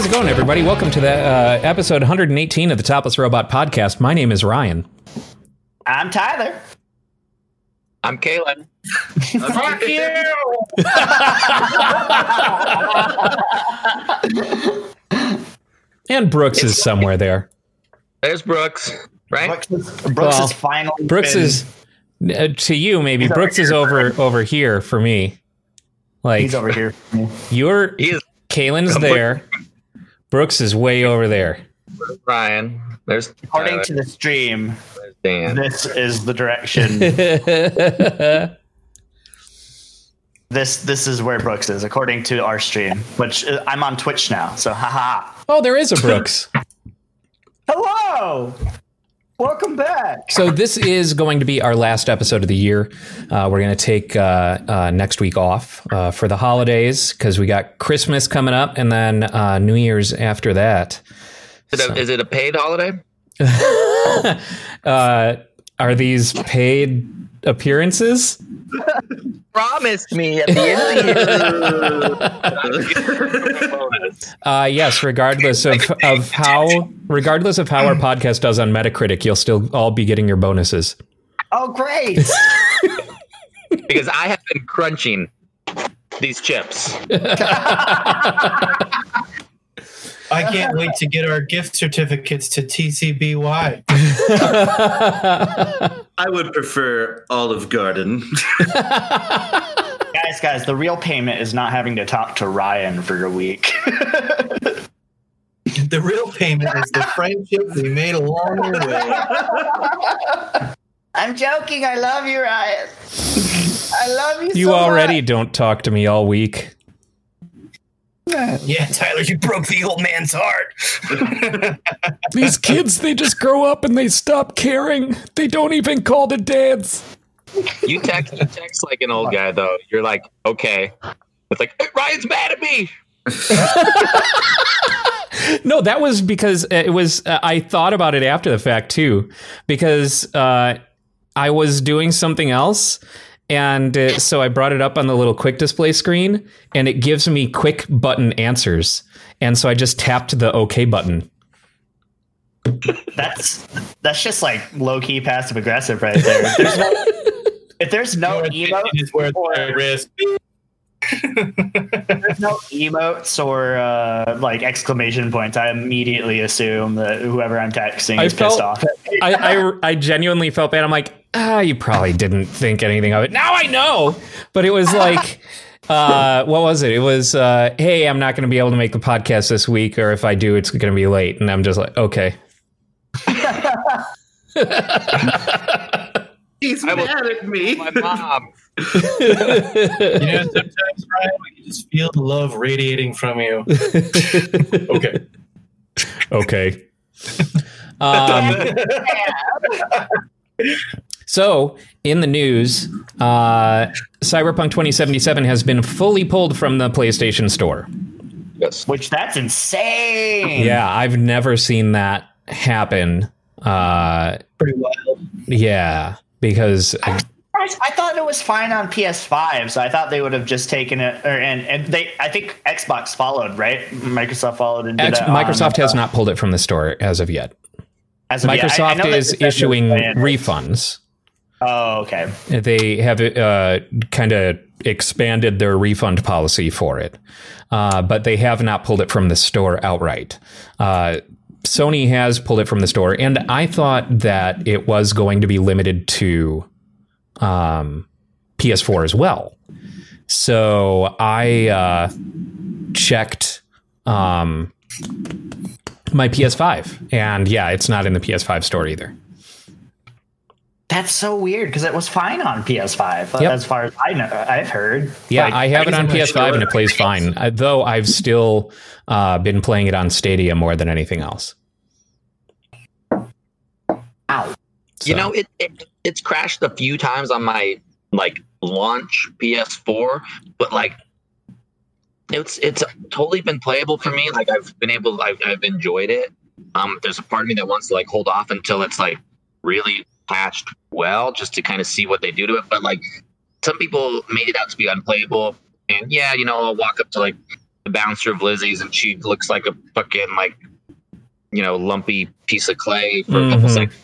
How's it going, everybody? Welcome to the uh, episode 118 of the Topless Robot Podcast. My name is Ryan. I'm Tyler. I'm Kalen. Fuck you! And Brooks is somewhere there. There's Brooks, right? Brooks, is, Brooks Well, is finally. Brooks been- is uh, to you maybe. He's over Brooks is over over here for me. Like He's over here. you're He is Kalen's Come there. Brooks is way over there. Ryan. There's According Tyler. to the stream, There's Dan. this is the direction. this this is where Brooks is, according to our stream. Which uh, I'm on Twitch now, so haha. oh, there is a Brooks. Hello, welcome back. So this is going to be our last episode of the year. Uh, we're going to take uh, uh, next week off uh, for the holidays because we got Christmas coming up and then uh, New Year's after that. Is it, a, is it a paid holiday? Uh, are these paid appearances? Promised me at the end of the year. Uh, yes, regardless of, of how regardless of how our podcast does on Metacritic, you'll still all be getting your bonuses. Oh, great. because I have been crunching these chips. I can't wait to get our gift certificates to TCBY. I would prefer Olive Garden. guys, guys, the real payment is not having to talk to Ryan for a week. The real payment is the friendship we made along the way. I'm joking. I love you, Ryan. I love you. you so already much. don't talk to me all week. Yeah, Tyler, you broke the old man's heart. These kids, they just grow up and they stop caring. They don't even call to dance. You text, you text like an old guy though. You're like, okay. It's like "Hey, Ryan's mad at me. No, that was because it was. Uh, I thought about it after the fact too, because uh, I was doing something else, and uh, so I brought it up on the little quick display screen, and it gives me quick button answers, and so I just tapped the OK button. That's that's just like low key passive aggressive right there. If there's no, if there's no emotes is worth or risk. There's no emotes or uh, like exclamation points, I immediately assume that whoever I'm texting I is pissed off. I, I I genuinely felt bad. I'm like, ah, you probably didn't think anything of it. Now I know, but it was like. Uh, what was it? It was, uh, hey, I'm not going to be able to make the podcast this week, or if I do, it's going to be late. And I'm just like, okay. He's I will- mad at me. My mom. You know, sometimes, Ryan, we can just feel the love radiating from you. Okay. Okay. Um, so, in the news, uh, Cyberpunk 2077 has been fully pulled from the PlayStation Store. Yes. Which that's insane. Yeah, I've never seen that happen. Uh, Pretty wild. yeah, because I, I thought it was fine on PS5, so I thought they would have just taken it. Or, and and they, I think Xbox followed, right? Microsoft followed and did X- it on, Microsoft has uh, not pulled it from the store as of yet. as of yet. I- I Microsoft know that is they said they were issuing refunds. Oh, okay. they have uh, kind of expanded their refund policy for it, uh, but they have not pulled it from the store outright. Uh, Sony has pulled it from the store, and I thought that it was going to be limited to um, PS4 as well. So I uh, checked um, my PS5, and yeah, it's not in the PS5 store either. That's so weird because it was fine on PS5 Yep. as far as I know. I've heard. Yeah, Like, I have it on guess I'm not PS5 sure. and it plays fine. Uh, though I've still uh, been playing it on Stadia more than anything else. Ow. You know, it, it it's crashed a few times on my like launch PS4, but like it's it's totally been playable for me. Like I've been able, I've, I've enjoyed it. Um, there's a part of me that wants to like hold off until it's like really patched well, just to kind of see what they do to it. But like some people made it out to be unplayable, and yeah, you know, I'll walk up to like the bouncer of Lizzie's, and she looks like a fucking like you know lumpy piece of clay for a couple Mhm. seconds.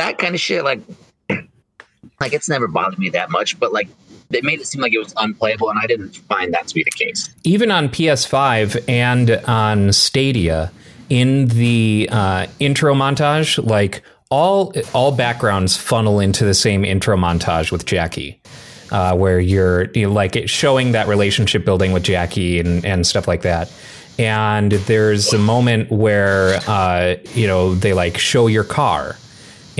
That kind of shit, like like it's never bothered me that much, but like they made it seem like it was unplayable, and I didn't find that to be the case. even on PS5 and on Stadia, in the uh, intro montage, like all all backgrounds funnel into the same intro montage with Jackie, uh, where you're, you know, like showing that relationship building with Jackie and and stuff like that. And there's a moment where uh, you know they like show your car,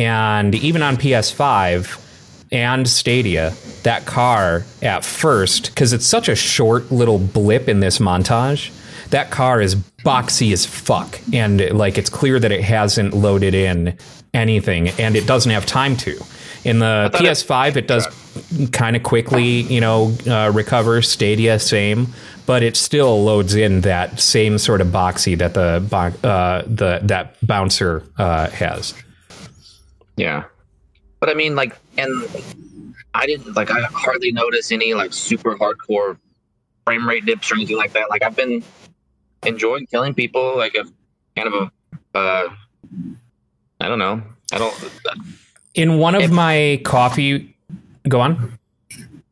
and even on PS5 and Stadia, that car at first, because it's such a short little blip in this montage, that car is boxy as fuck. And like it's clear that it hasn't loaded in anything and it doesn't have time to. In the PS5, it does kind of quickly, you know, uh, recover. Stadia, same. But it still loads in that same sort of boxy that the uh, the that bouncer uh, has. Yeah, but I mean, like, and I didn't like I hardly notice any like super hardcore frame rate dips or anything like that. Like I've been enjoying killing people. Like a kind of a uh, I don't know. I don't In one of If- my coffee, go on.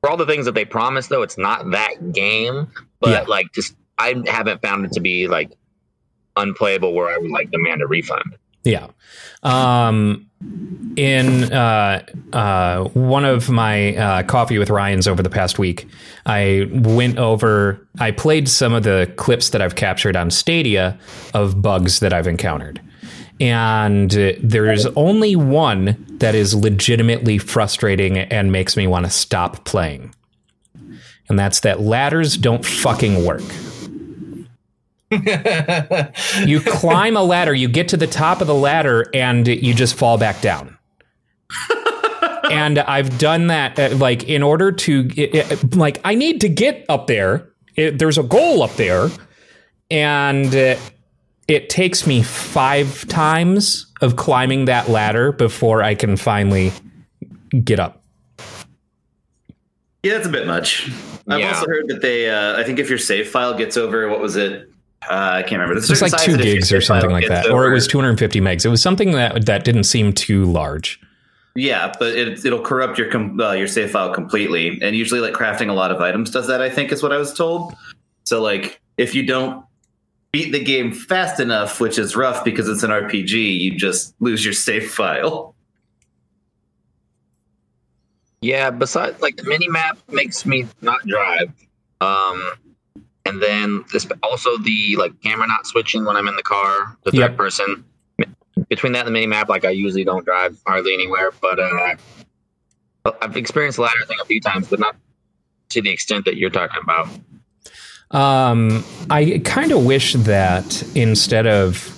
for all the things that they promise though. It's not that game, but Yeah. like just I haven't found it to be like unplayable where I would like demand a refund. Yeah. Um, in uh, uh, one of my uh, coffee with Ryan's over the past week, I went over, I played some of the clips that I've captured on Stadia of bugs that I've encountered. And uh, there's only one that is legitimately frustrating and makes me want to stop playing. And that's that ladders don't fucking work. You climb a ladder, you get to the top of the ladder, and you just fall back down. and I've done that, uh, like, in order to, it, it- like, I need to get up there. It, there's a goal up there, and uh, it takes me five times of climbing that ladder before I can finally get up. Yeah, that's a bit much. I've Yeah. also heard that they. Uh, I think if your save file gets over, what was it? Uh, I can't remember. There's a It's like two size that if your gigs or something like gets that, or it was 250 megs. It was something that that didn't seem too large. Yeah, but it, it'll corrupt your com- uh, your save file completely, and usually like crafting a lot of items does that. I think is what I was told. So like, if you don't beat the game fast enough, which is rough because it's an RPG, you just lose your save file. Yeah, besides like the mini map makes me not drive. Um and then this also the like camera not switching when I'm in the car, the third Yep. person. Between that and the mini map, like I usually don't drive hardly anywhere, but uh I've experienced the ladder thing a few times, but not to the extent that you're talking about. Um, I kind of wish that instead of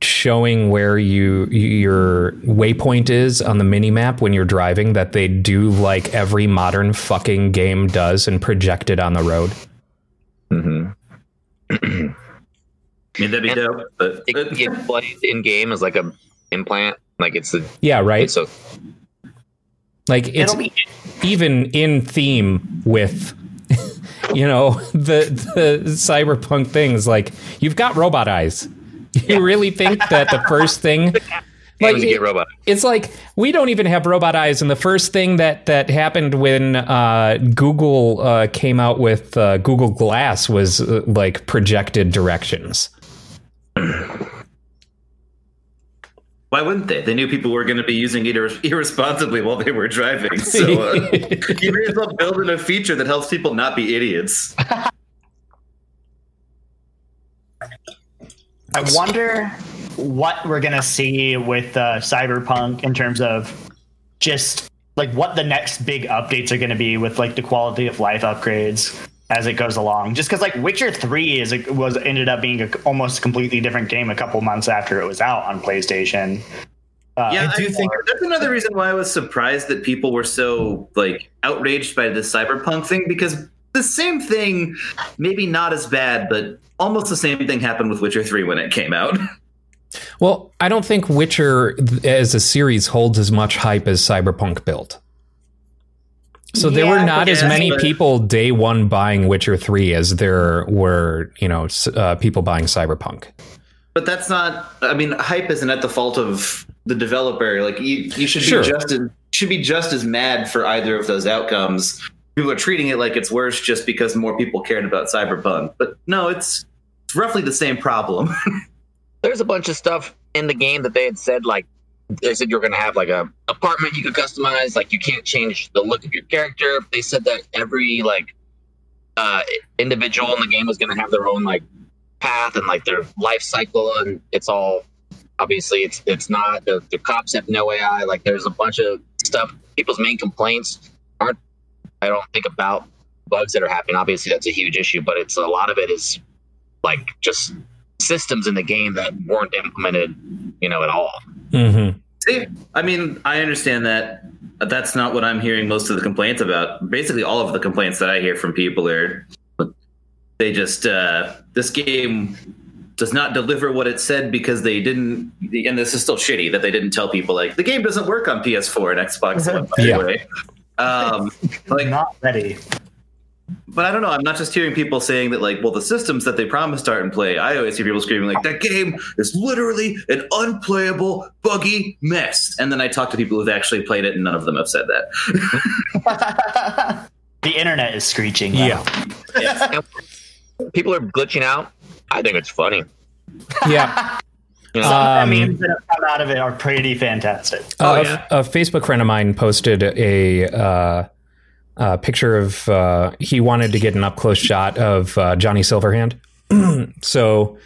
showing where you your waypoint is on the mini map when you're driving, that they do like every modern fucking game does and project it on the road. Mm-hmm. I mean, that'd be And dope. But It get played in game as like a implant, like it's a Yeah, right. it's a Like it's be even in theme with you know the the cyberpunk things. Like you've got robot eyes. You really think that the first thing like it- get robot. it's like we don't even have robot eyes and the first thing that that happened when uh, google uh, came out with uh, google glass was uh, like projected directions why wouldn't they? They knew people were going to be using it ir- irresponsibly while they were driving. So uh, you may as well build in a feature that helps people not be idiots. I wonder what we're gonna see with uh, Cyberpunk in terms of just like what the next big updates are gonna be with like the quality of life upgrades as it goes along. Just because like Witcher Three is a, was ended up being a, almost completely different game a couple months after it was out on PlayStation. Uh, Yeah, I do think- that's another reason why I was surprised that people were so like outraged by the cyberpunk thing because the same thing, maybe not as bad, but almost the same thing happened with Witcher Three when it came out. Well, I don't think Witcher as a series holds as much hype as Cyberpunk built. So there Yeah, were not as many but- people day one buying Witcher 3 as there were, you know, uh, people buying Cyberpunk. But that's not. I mean, hype isn't at the fault of the developer. Like you, you should Sure. be just as should be just as mad for either of those outcomes. People are treating it like it's worse just because more people cared about cyberpunk. But no, it's it's roughly the same problem. there's a bunch of stuff in the game that they had said like they said you're going to have like a apartment you could customize like you can't change the look of your character they said that every like uh individual in the game was going to have their own like path and like their life cycle and it's all obviously it's it's not the, the cops have no ai like there's a bunch of stuff people's main complaints aren't i don't think about bugs that are happening obviously that's a huge issue but it's a lot of it is like just systems in the game that weren't implemented, you know, at all. Mm-hmm. See, I mean, I understand that. That's not what I'm hearing most of the complaints about. Basically, all of the complaints that I hear from people are they just uh, this game does not deliver what it said because they didn't. And this is still shitty that they didn't tell people like the game doesn't work on PS4 and Xbox One. By Yeah. the way, um, like not ready. but I don't know. I'm not just hearing people saying that, like, well, the systems that they promised aren't in play. I always hear people screaming, like, that game is literally an unplayable, buggy mess. And then I talk to people who've actually played it, and none of them have said that. the internet is screeching. though. Yeah. People are glitching out. I think it's funny. Yeah. You know, I Um, mean, that have come out of it are pretty fantastic. Uh, a- yeah. a, Facebook friend of mine posted a, uh, a picture of uh, he wanted to get an up close shot of uh, Johnny Silverhand. so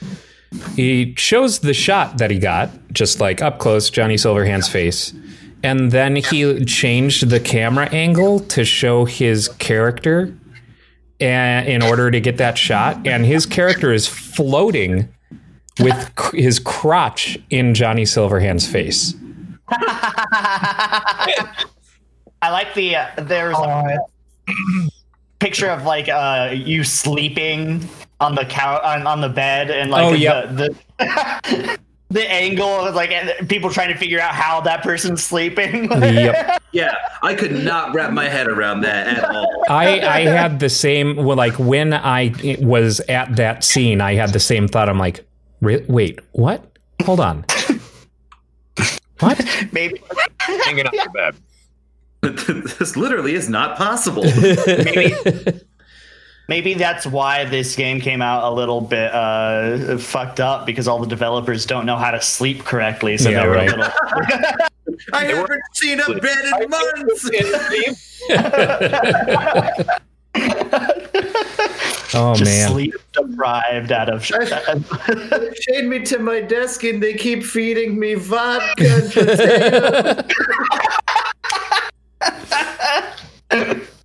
he shows the shot that he got, just like up close, Johnny Silverhand's face. And then he changed the camera angle to show his character and, in order to get that shot. And his character is floating with c- his crotch in Johnny Silverhand's face. I like the uh, there's a picture of like uh you sleeping on the couch on, on the bed and like Oh, the, yep. the the angle of like people trying to figure out how that person's sleeping. Yep. Yeah, I could not wrap my head around that at all. I, I had the same well, like when I was at that scene, I had the same thought. I'm like, "Re- wait, what? Hold on. What? maybe hanging out your bed. this literally is not possible. maybe maybe that's why this game came out a little bit uh fucked up because all the developers don't know how to sleep correctly. So Yeah, they were right. a little I haven't seen a bed in months. Oh just man. sleep deprived out of Chain me to my desk and they keep feeding me vodka. and.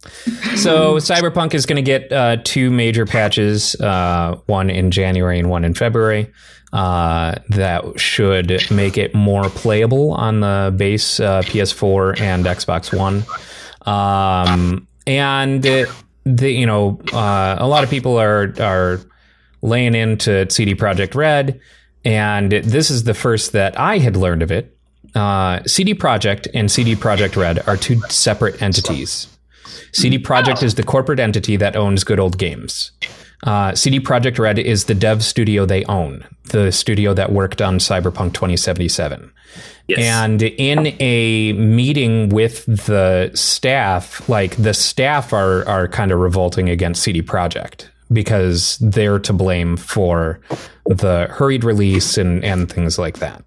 So Cyberpunk is going to get uh, two major patches, uh, one in January and one in February. Uh, that should make it more playable on the base uh, PS4 and Xbox One. Um, and it, the you know uh, a lot of people are are laying into CD Projekt Red, and this is the first that I had learned of it. Uh, CD Projekt and CD Projekt Red are two separate entities. CD Projekt is the corporate entity that owns Good Old Games. Uh, CD Projekt Red is the dev studio they own, the studio that worked on Cyberpunk 2077. Yes. And in a meeting with the staff, like the staff are are kind of revolting against CD Projekt because they're to blame for the hurried release and and things like that.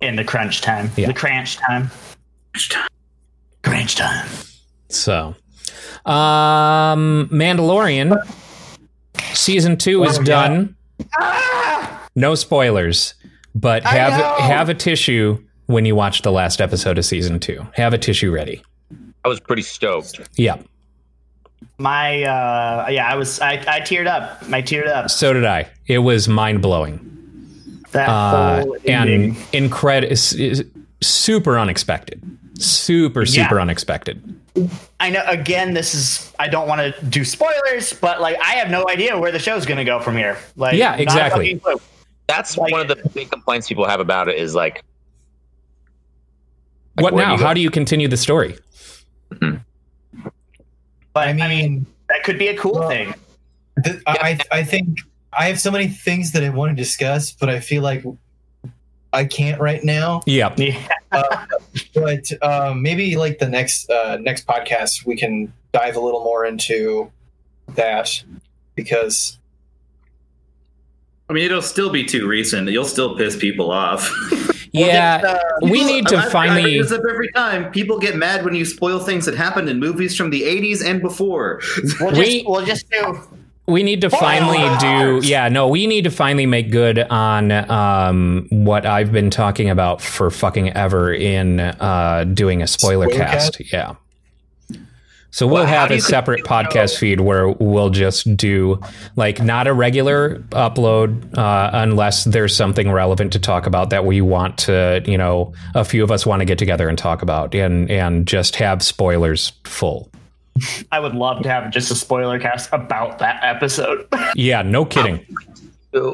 in the crunch time. Yeah. The crunch time. Crunch time. So, um, Mandalorian season two is done. No spoilers. but have have a tissue when you watch the last episode of season two. Have a tissue ready. I was pretty stoked. Yeah, My uh yeah, I was I, I teared up. I teared up. so did I. It was mind blowing. That uh, whole and incredible, super unexpected, super super Yeah. unexpected. I know again this is I don't want to do spoilers, but like I have no idea where the show's gonna go from here. Like Yeah, exactly. That's Like- one of the big complaints people have about it is like, like, what where now? you go- How do you continue the story? Mm-hmm. But I mean, that could be a cool Well- thing. th- I I think I have so many things that I want to discuss, but I feel like I can't right now. Yeah, Yeah. But um, maybe like the next uh, next podcast, we can dive a little more into that because I mean, it'll still be too recent. You'll still piss people off. yeah. Uh, we need to I- I bring finally. this up every time. People get mad when you spoil things that happened in movies from the '80s and before. we'll We- just we'll just do We need to finally do. Yeah, no, we need to finally make good on um, what I've been talking about for fucking ever in uh, doing a spoiler Spoiler cast. Yeah. So we'll have a separate podcast feed where we'll just do like not a regular upload uh, unless there's something relevant to talk about that we want to, you know, a few of us want to get together and talk about and and just have spoilers full. I would love to have just a spoiler cast about that episode. Yeah, no kidding.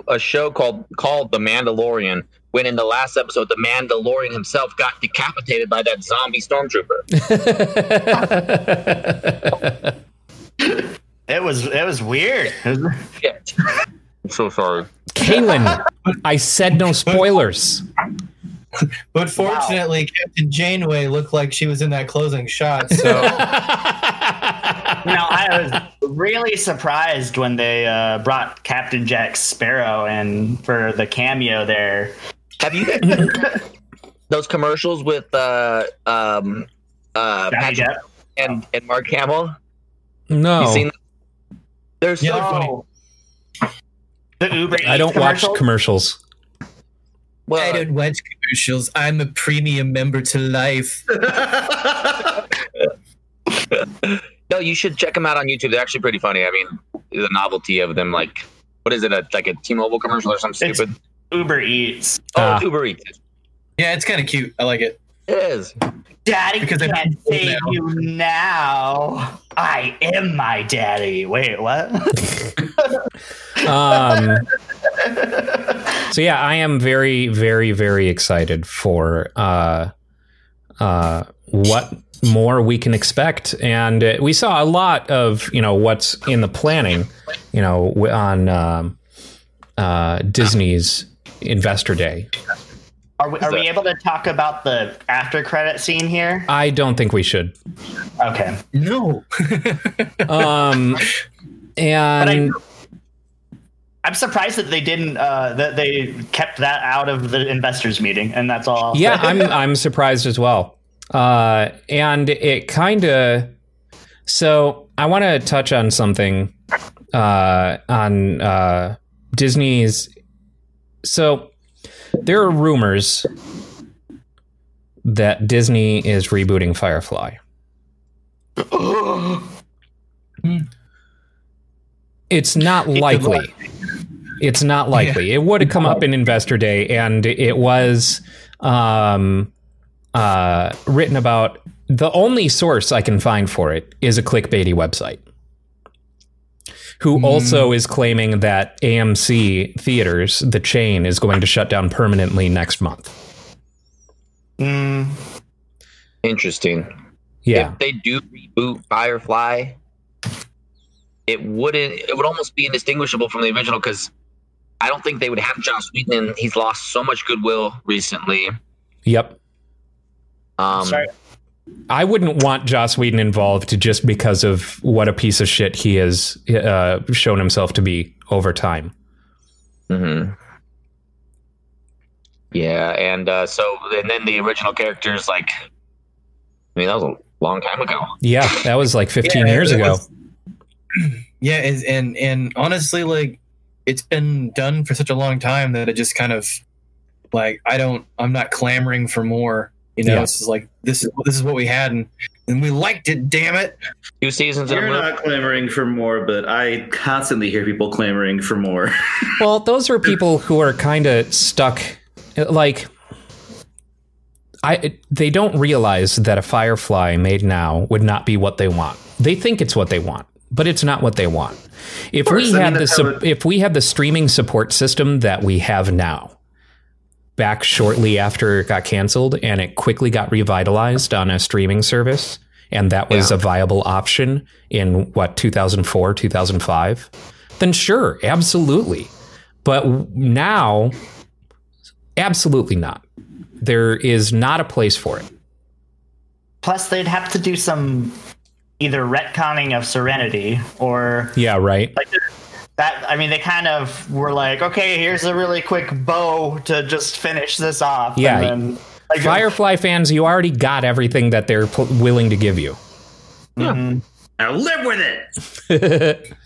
a show called called The Mandalorian. When in the last episode, the Mandalorian himself got decapitated by that zombie stormtrooper. it was it was weird. It was- Shit. I'm so sorry. Kaylin, I said no spoilers. but fortunately, Captain Janeway looked like she was in that closing shot. So you know, I was really surprised when they uh, brought Captain Jack Sparrow in for the cameo there. Have you those commercials with uh um uh Patrick Depp. and, and Mark Hamill? No, You seen? They're so Yeah, they're funny. The Uber I don't Eats watch commercials. Well. I don't watch commercials. I'm a premium member to life. No, you should check them out on YouTube. They're actually pretty funny. I mean, the novelty of them, like, what is it, a, like a T-Mobile commercial or something It's- stupid? Uber Eats. Oh, it's Uber Eats. Yeah, it's kind of cute. I like it. It is. Daddy Because I'm can't save now. you now. I am my daddy. Wait, what? Um, so yeah, I am very, very, very excited for uh, uh, what more we can expect, and uh, we saw a lot of you know what's in the planning, you know, on um, uh, Disney's Investor Day. Are we, are we able to talk about the after credit scene here? I don't think we should. Okay. No. Um, and I'm surprised that they didn't uh, that they kept that out of the investors meeting, and that's all. I'll yeah. I'm I'm surprised as well. Uh, and it kind of so I want to touch on something uh, on uh, Disney's. So there are rumors that Disney is rebooting Firefly. It's not likely. It's not likely. It would have come up in Investor Day, and it was um, uh, written about. The only source I can find for it is a clickbaity website, who also is claiming that AMC theaters, the chain, is going to shut down permanently next month. Mm, Interesting. Yeah, If they do reboot Firefly, it wouldn't. It would almost be indistinguishable from the original because I don't think they would have Joss Whedon. He's lost so much goodwill recently. yep. Um, sorry. I wouldn't want Joss Whedon involved just because of what a piece of shit he has uh, shown himself to be over time. hmm Yeah, and uh, so and then the original characters, like, I mean, that was a long time ago. Yeah, that was like 15 Yeah, years it ago. Was- yeah, it's- and and honestly, like it's been done for such a long time that it just kind of Like I don't, I'm not clamoring for more. You know, Yeah. it's just like this is this is what we had, and and we liked it. Damn it! Two seasons in a You're not clamoring for more, but I constantly hear people clamoring for more. Well, those are people who are kind of stuck. Like, I they don't realize that a Firefly made now would not be what they want. They think it's what they want, but it's not what they want. If course, we I mean, had the that's how if we had the streaming support system that we have now, back shortly after it got canceled, and it quickly got revitalized on a streaming service, and that was a viable option in what 2004 2005 then sure absolutely. But now absolutely not. There is not a place for it. Plus, they'd have to do some either retconning of Serenity or yeah right like that. I mean, they kind of were like, okay, here's a really quick bow to just finish this off. Yeah. And then, like, firefly fans you already got everything that they're pl- willing to give you mhm. now live with it.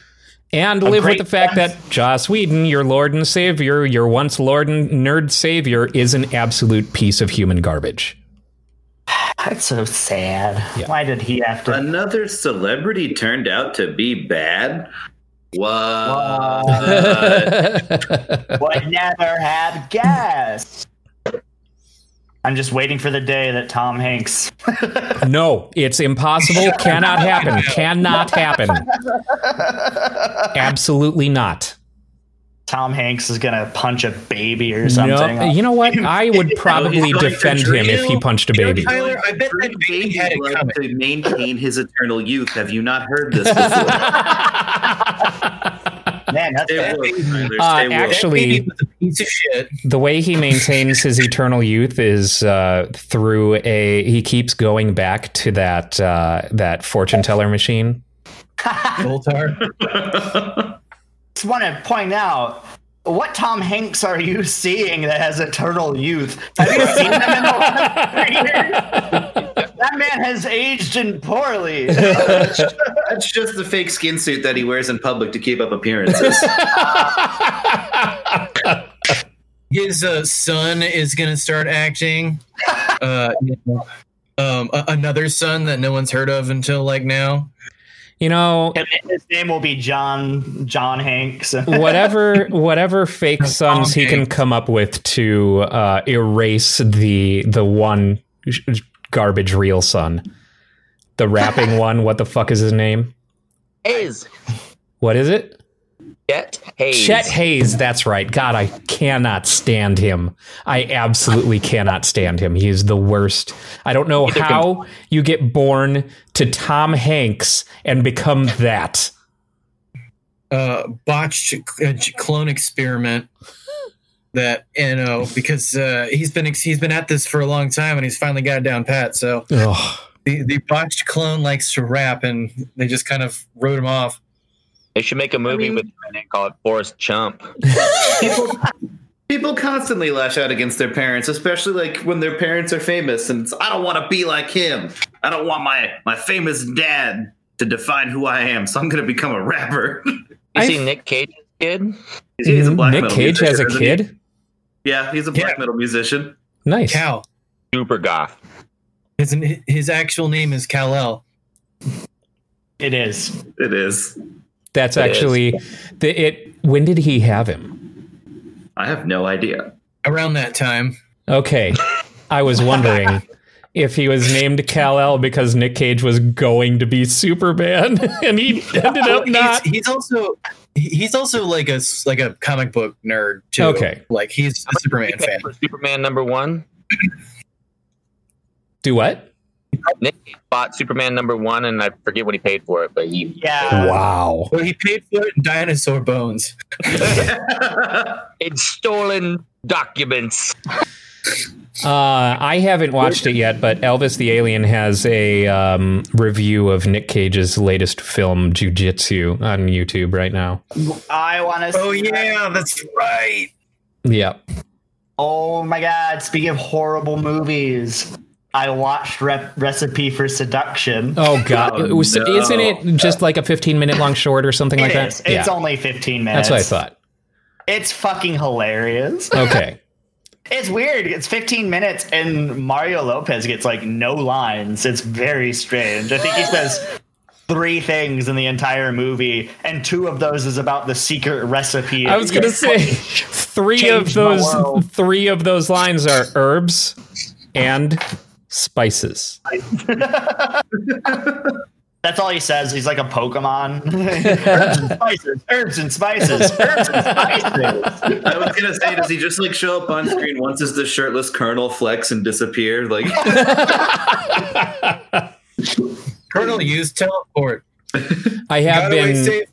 and live with the fact that Joss Whedon, your Lord and Savior, your once Lord and Nerd Savior, is an absolute piece of human garbage. That's so sad. Yeah. Why did he have to? Another celebrity turned out to be bad. What? Would never have guessed. I'm just waiting for the day that Tom Hanks. no, it's impossible. Cannot happen. Cannot happen. Absolutely not. Tom Hanks is gonna punch a baby or something. No, you know what? I would probably defend him if he punched a You know, baby. Tyler, I bet that baby baby had it blood coming. to maintain his eternal youth. Have you not heard this before? Man, that's Stay bad. woke, Uh, actually- Baby was a piece of shit. the way he maintains his eternal youth is uh, through a he keeps going back to that uh, that fortune teller machine. Voltar. Just want to point out what Tom Hanks are you seeing that has eternal youth? Have you seen him in the last three years? That man has aged in poorly. That's just the fake skin suit that he wears in public to keep up appearances. His uh, son is gonna start acting. Uh, you know, um, a- another son that no one's heard of until like now. You know, His name will be John John Hanks. whatever whatever fake sons he can come up with to uh, erase the the one garbage real son, the rapping one. What the fuck is his name? is What is it? Chet Haze. Chet Haze, that's right. God, I cannot stand him. I absolutely cannot stand him. He is the worst. I don't know Neither can- how you get born to Tom Hanks and become that. Uh, botched uh, clone experiment. That you know because uh, he's been he's been at this for a long time and he's finally got it down pat. So Ugh. the, the botched clone likes to rap and they just kind of wrote him off. They should make a movie mean- with him and call it Forrest Chump. people, people constantly lash out against their parents, especially like when their parents are famous. And it's, I don't want to be like him. I don't want my my famous dad to define who I am. So I'm going to become a rapper. You I- see Nick Cage's kid? he's a mm-hmm. black Nick metal Cage as a musician, isn't he? kid? Yeah, he's a black Yeah. metal musician. Nice. Cal. Super goth. His his actual name is Kal El. it is. It is. That's It actually the it when did he have him? I have no idea. Around that time, Okay. I was wondering if he was named Kal-El because Nick Cage was going to be Superman and he ended up not. he's also he's also like a s- like a comic book nerd too. Okay. like he's a Superman fan. for Superman number one. Do what? Nick bought Superman number one, and I forget what he paid for it, but he Yeah. Wow. Well, he paid for it in dinosaur bones. in stolen documents. Uh, I haven't watched it yet, but Elvis the Alien has a um, review of Nick Cage's latest film, Jiu Jitsu, on YouTube right now. I want to. Oh yeah, that's right. Yep. Oh my god! Speaking of horrible movies, I watched Rep- Recipe for Seduction. Oh God! Oh, It was- no. Isn't it just like a 15 minute long short or something like It that? is. It's only 15 minutes. That's what I thought. It's fucking hilarious. Okay. It's weird. It's 15 minutes and Mario Lopez gets like no lines. It's very strange. I think he says three things in the entire movie, and two of those is about the secret recipe. I was gonna say three of those three of those lines are herbs and spices. That's all he says. He's like a Pokemon. herbs and spices, herbs and spices, herbs and spices. I was gonna say, does he just like show up on screen once as the shirtless Colonel flex and disappear? Like, Colonel used teleport. I have been.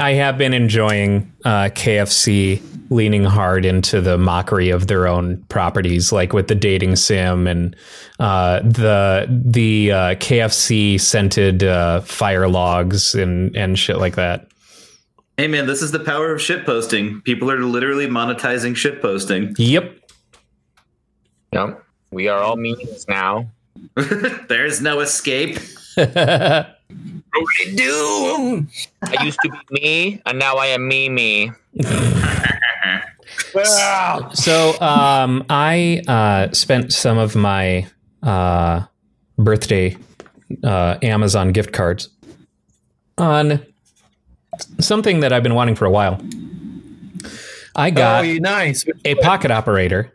I have been enjoying uh, KFC leaning hard into the mockery of their own properties, like with the dating sim and uh, the the uh, KFC scented uh, fire logs and and shit like that. hey man, this is the power of shit posting. People are literally monetizing shit posting. Yep. Yep. We are all memes now. There's no escape. What do? I used to be me, and now I am me me. So um, I uh, spent some of my uh, birthday uh, Amazon gift cards on something that I've been wanting for a while. I got oh, nice. a pocket operator.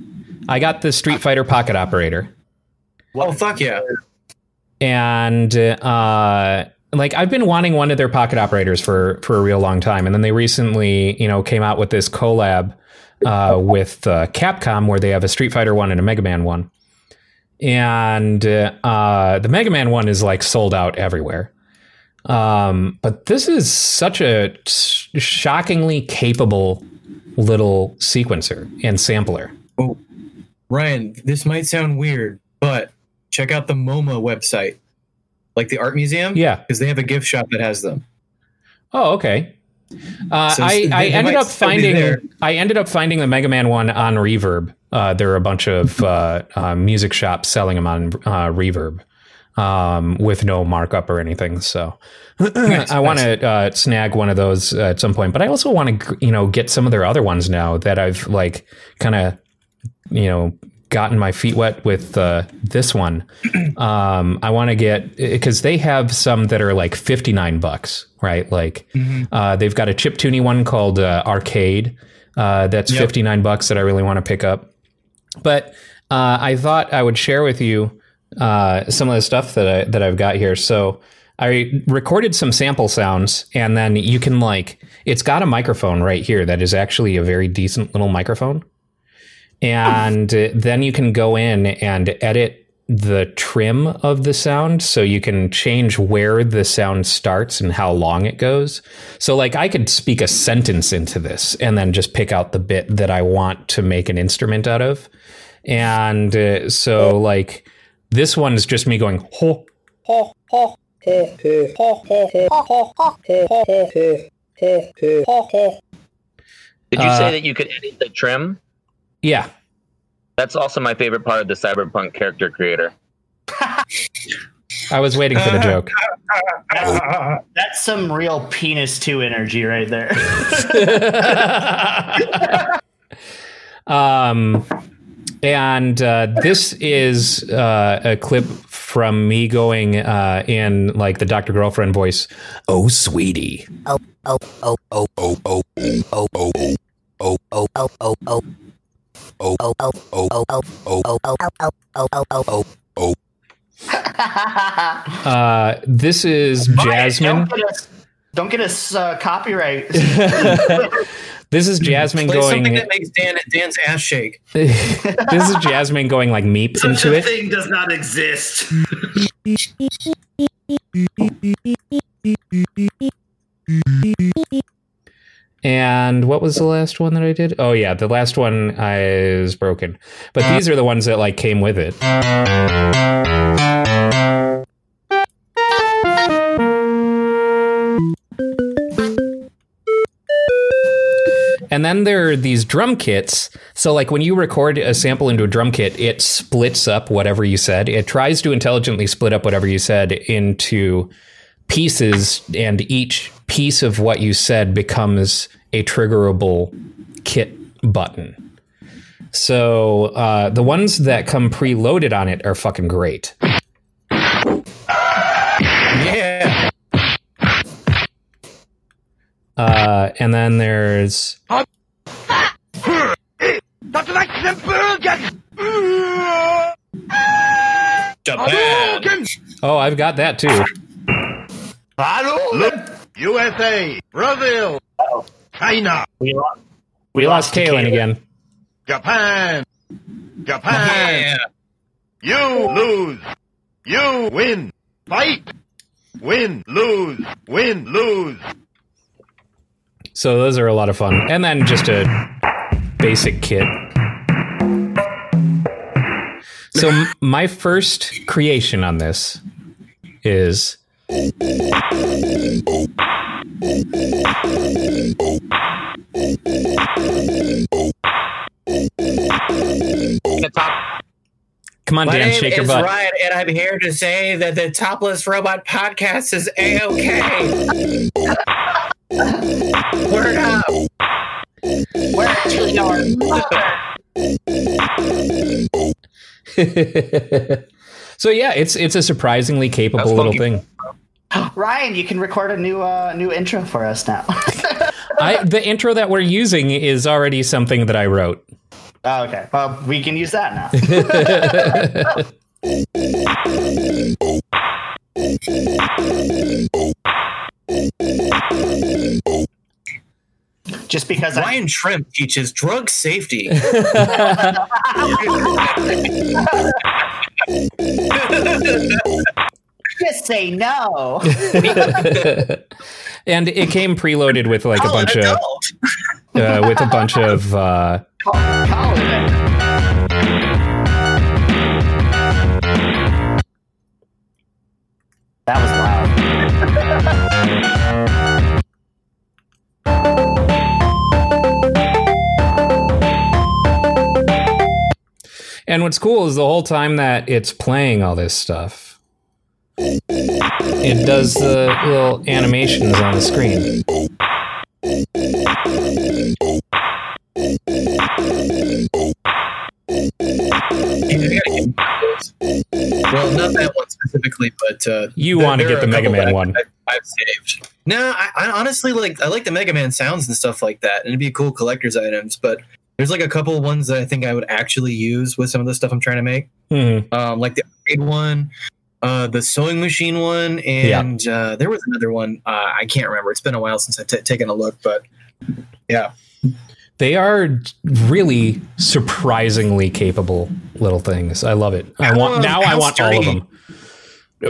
I got the Street Fighter pocket operator, Oh, fuck yeah. and uh, like I've been wanting one of their pocket operators for for a real long time, and then they recently, you know, came out with this collab uh, with uh, Capcom where they have a Street Fighter one and a Mega Man one, and uh, the Mega Man one is like sold out everywhere. Um, but this is such a shockingly capable little sequencer and sampler. Ryan, this might sound weird, but check out the MoMA website, like the art museum. Yeah. Because they have a gift shop that has them. Oh, okay. Uh, So I, I ended up finding. I ended up finding the Mega Man one on Reverb. Uh, there are a bunch of uh, uh, music shops selling them on uh, Reverb um, with no markup or anything. So I want to uh, snag one of those uh, at some point. But I also want to you know get some of their other ones now that I've like kind of you know gotten my feet wet with uh, this one. Um, I want to get because they have some that are like fifty nine bucks, right? Like uh, they've got a chip tuning one called uh, Arcade. Uh, that's Yep. fifty nine bucks that I really want to pick up. But uh, I thought I would share with you uh, some of the stuff that I that I've got here. So I recorded some sample sounds, and then you can like it's got a microphone right here that is actually a very decent little microphone, and uh, then you can go in and edit the trim of the sound so you can change where the sound starts and how long it goes. So like I could speak a sentence into this and then just pick out the bit that I want to make an instrument out of. And uh, so like this one is just me going ho ho ho Did you Uh, say that you could edit the trim? Yeah. That's also my favorite part of the cyberpunk character creator. I was waiting for the joke. Ah, That's some real penis two energy right there. um, and uh, this is uh, a clip from me going uh, in like the Dr. Girlfriend voice. Oh, sweetie. Uh, this is Jasmine. Don't get us, don't get us uh, copyright. This is Jasmine Play something that makes Dan, Dan's ass shake. this is Jasmine going like meep Such into a it. thing does not exist. And what was the last one that I did? Oh yeah, the last one is broken. But uh, these are the ones that like came with it. And then there are these drum kits. So, like when you record a sample into a drum kit, it splits up whatever you said. It tries to intelligently split up whatever you said into pieces, and each piece of what you said becomes a triggerable kit button. So uh, the ones that come preloaded on it are fucking great. Yeah. Uh, and then there's Japan. oh, I've got that too. USA, Brazil, China, We, lo- We lost to Kaylin again. Japan, Japan. Yeah. You lose. You win. Fight. Win, lose, win, lose. So those are a lot of fun. And then just a basic kit. So my first creation on this is The top come on, My Dan, shake your is butt. Ryan, and I'm here to say that the Topless Robot Podcast is a-okay. Word up. Where to your mother? so yeah, it's it's a surprisingly capable little funky. thing. Ryan, you can record a new uh, new intro for us now. I the intro that we're using is already something that I wrote. oh, okay. Well, we can use that now. Just because I Ryan Shrimp teaches drug safety. Just say no. and it came preloaded with like a bunch of uh, with a bunch of uh, Call. That was loud. And what's cool is the whole time that it's playing all this stuff, it does the little animations on the screen. You gotta get well, not that one specifically, but uh, You want to get the Mega Man one. I, I've saved. No, I, I honestly like I like the Mega Man sounds and stuff like that, and it'd be cool collector's items. But there's like a couple ones that I think I would actually use with some of the stuff I'm trying to make, Mhm. um, like the arcade one, uh, the sewing machine one, and uh, there was another one uh, I can't remember. It's been a while since I've t- taken a look, but yeah, They are really surprisingly capable little things. I love it. I want How, now. I want all of them.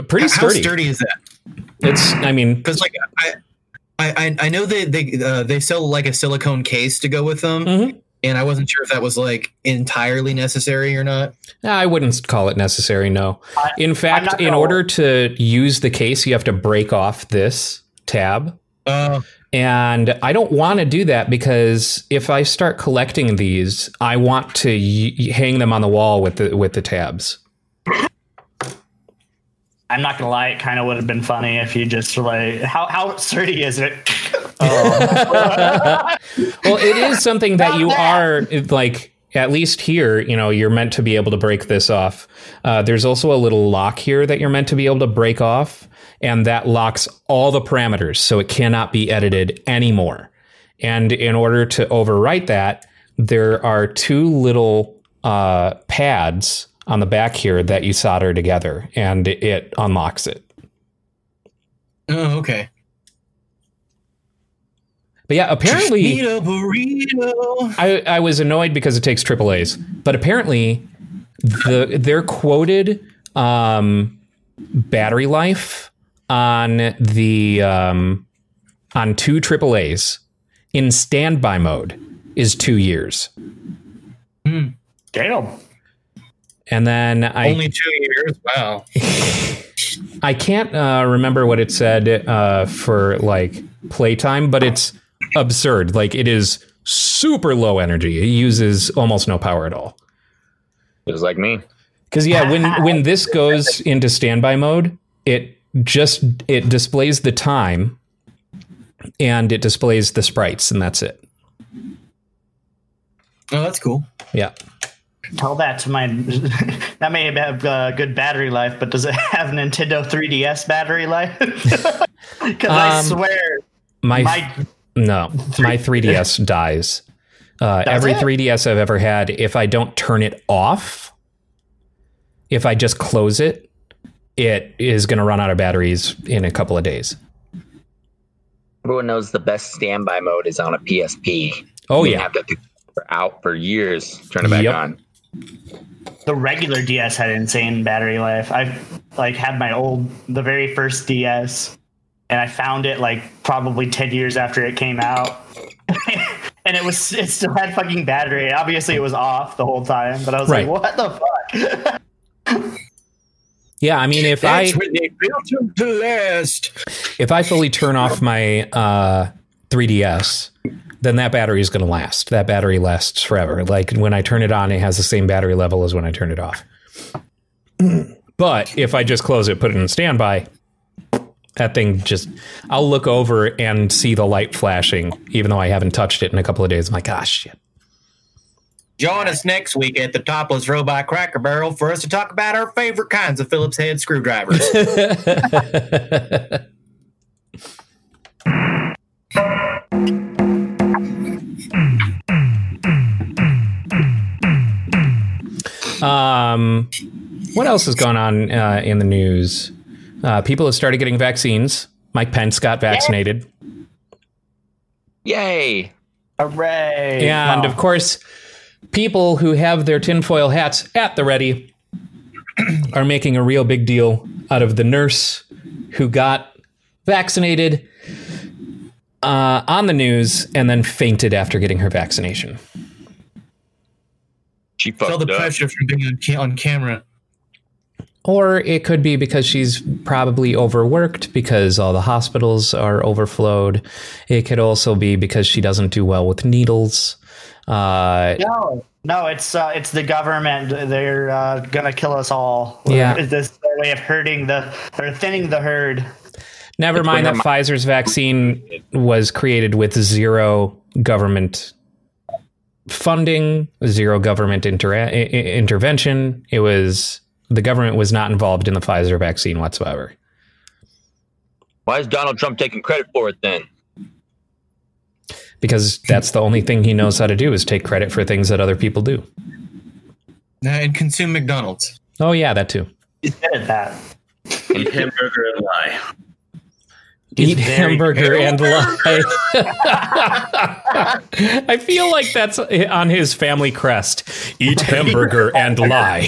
Pretty how sturdy. sturdy is that? It's. I mean, Because like I, I, I- know they they uh, they sell like a silicone case to go with them, Mhm. And I wasn't sure if that was like entirely necessary or not. I wouldn't call it necessary. No. I- In fact, in order to use the case, you have to break off this tab. Uh, And I don't want to do that because if I start collecting these, I want to y- hang them on the wall with the with the tabs. I'm not gonna lie, it kind of would have been funny if you just like how how sturdy is it? Well, it is something that you are like at least here, you know, you're meant to be able to break this off. Uh, there's also a little lock here that you're meant to be able to break off, and that locks all the parameters, so it cannot be edited anymore. And in order to overwrite that, there are two little uh, pads on the back here that you solder together, and it unlocks it. oh, okay. But yeah, apparently, Need a burrito. I, I was annoyed because it takes triple A's, but apparently the their quoted um, battery life on the um, on two triple A's in standby mode is two years, Damn. and then I Only two years. Wow. I can't uh, remember what it said uh, for like playtime, but it's absurd. Like it is super low energy. It uses almost no power at all. just like me. Because yeah, when when this goes into standby mode, it just it displays the time and it displays the sprites, and that's it. Oh, that's cool. Yeah. Tell that to my. that may have uh, good battery life, but does it have Nintendo 3DS battery life? Because I Um, swear, My, my no, my 3DS dies. Uh, every it? 3DS I've ever had, if I don't turn it off, if I just close it, it is going to run out of batteries in a couple of days. Everyone knows the best standby mode is on a PSP. Oh You yeah, have that thing for out for years. Turn it back Yep. on. the regular DS had insane battery life. I like had my old the very first DS and I found it like probably 10 years after it came out. and it was it still had fucking battery. Obviously it was off the whole time, but I was Right. like, what the fuck? yeah. I mean, if I That's when they built them to last. if I fully turn off my uh, 3DS, then that battery is going to last. That battery lasts forever. Like when I turn it on, it has the same battery level as when I turn it off. but if I just close it, put it in standby, that thing just, I'll look over and see the light flashing, even though I haven't touched it in a couple of days. I'm like, gosh, shit. Join us next week at the Topless Robot Cracker Barrel for us to talk about our favorite kinds of Phillips head screwdrivers. Um, what else has gone on uh, in the news? Uh, people have started getting vaccines. Mike Pence got vaccinated. Yay! Hooray. And Wow. of course, people who have their tinfoil hats at the ready are making a real big deal out of the nurse who got vaccinated uh, on the news and then fainted after getting her vaccination. She Feel fucked the up. pressure from being on, ca- on camera. Or it could be because she's probably overworked because all the hospitals are overflowed. It could also be because she doesn't do well with needles. Uh, No, no, it's uh, it's the government. They're uh, gonna kill us all. Yeah. is this their way of hurting the or thinning the herd. Never It's mind that when Pfizer's vaccine was created with zero government funding, zero government inter- i- i- intervention. It was the government was not involved in the Pfizer vaccine whatsoever. Why is Donald Trump taking credit for it then? Because that's the only thing he knows how to do is take credit for things that other people do. And consume McDonald's. Oh yeah, that too. He's good at that. Eat hamburger and lie. Eat very hamburger and lie. I feel like that's on his family crest. Eat hamburger and lie.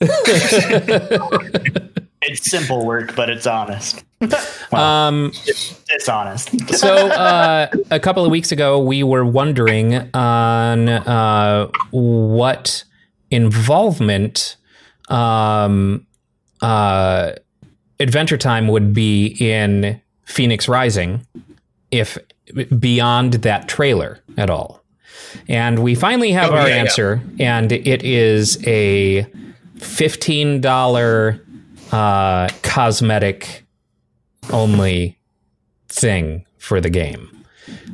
Biff. It's simple work, but it's honest. Um, It's honest. so uh, a couple of weeks ago, we were wondering on uh, what involvement um, uh, Adventure Time would be in Fenyx Rising, if beyond that trailer at all. And we finally have Oh, our yeah, yeah. answer, and it is a fifteen dollar uh, cosmetic only thing for the game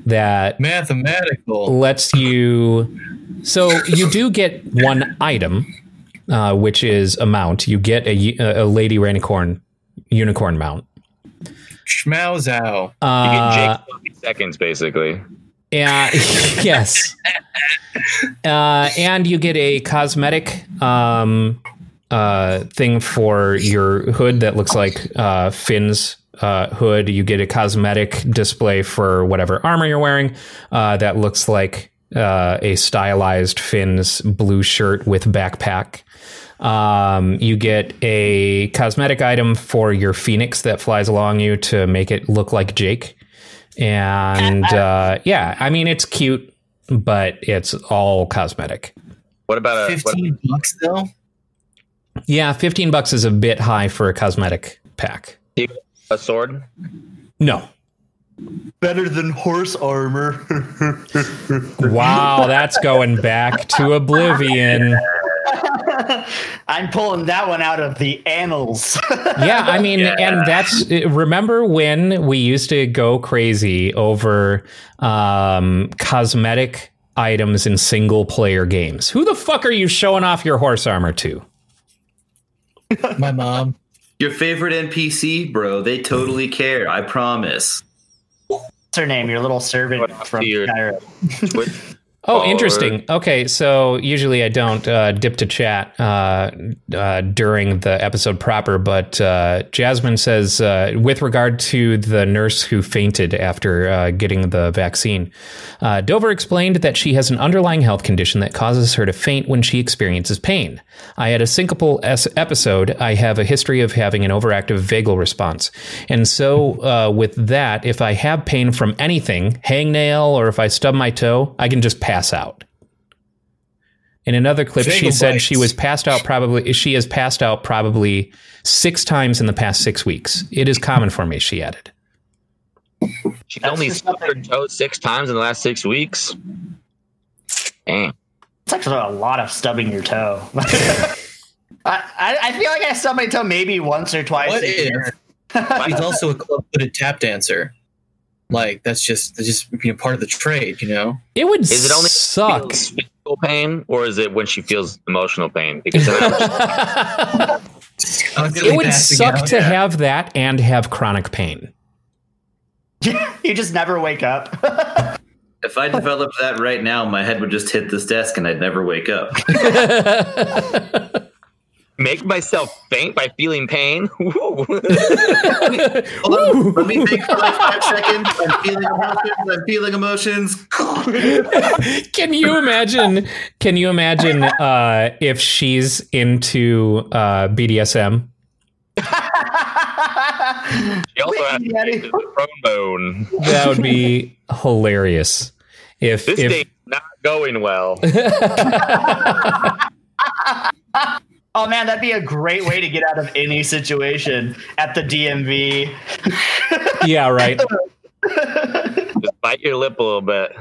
that Mathematical. lets you. So you do get one item, uh, which is a mount. You get a, a lady unicorn unicorn mount. Schmauzow. You Uh, get Jake seconds, basically. Yeah, yes. Uh, and you get a cosmetic um, uh, thing for your hood that looks like uh, Finn's uh, hood. You get a cosmetic display for whatever armor you're wearing uh, that looks like uh, a stylized Finn's blue shirt with backpack. Um, you get a cosmetic item for your phoenix that flies along you to make it look like Jake. And uh, yeah, I mean, it's cute, but it's all cosmetic. What about a what, 15 bucks, though? Yeah, 15 bucks is a bit high for a cosmetic pack. a sword? No. Better than horse armor. Wow, that's going back to oblivion. I'm pulling that one out of the annals. yeah, I mean, and that's remember when we used to go crazy over um, cosmetic items in single player games. Who the fuck are you showing off your horse armor to? My mom. Your favorite NPC, bro. They totally care. I promise. What's her name? Your little servant from Your- Skyrim. Oh, Or- interesting. Okay, so usually I don't uh, dip to chat uh, uh, during the episode proper, but uh, Jasmine says, uh, with regard to the nurse who fainted after uh, getting the vaccine, uh, Dover explained that she has an underlying health condition that causes her to faint when she experiences pain. I had a syncopal es- episode. I have a history of having an overactive vagal response. And so, uh, with that, if I have pain from anything, hangnail, or if I stub my toe, I can just pass out. In another clip, she Vagal said she was passed out probably, she has passed out probably six times in the past six weeks. It is common for me, she added. She's That's only stubbed her something- toe six times in the last six weeks. Dang. It's actually a lot of stubbing your toe. I, I, I feel like I stub my toe maybe once or twice What a if- year. He's also a club-footed tap dancer. Like that's just that's just you know, part of the trade, you know. It would Is it only suck. physical pain, or is it when she feels emotional pain? Because then I was- it would suck to have that and have chronic pain. you just never wake up. If I developed that right now, my head would just hit this desk and I'd never wake up. Make myself faint by feeling pain. Woo. Hold on, let me think for like five seconds. I'm feeling emotions. I'm feeling emotions. can you imagine? Can you imagine uh, if she's into uh, BDSM? she also has Wait, Daddy. the bone. That would be hilarious. If This if date's not going well. Oh man, that'd be a great way to get out of any situation at the DMV. yeah right Just bite your lip a little bit.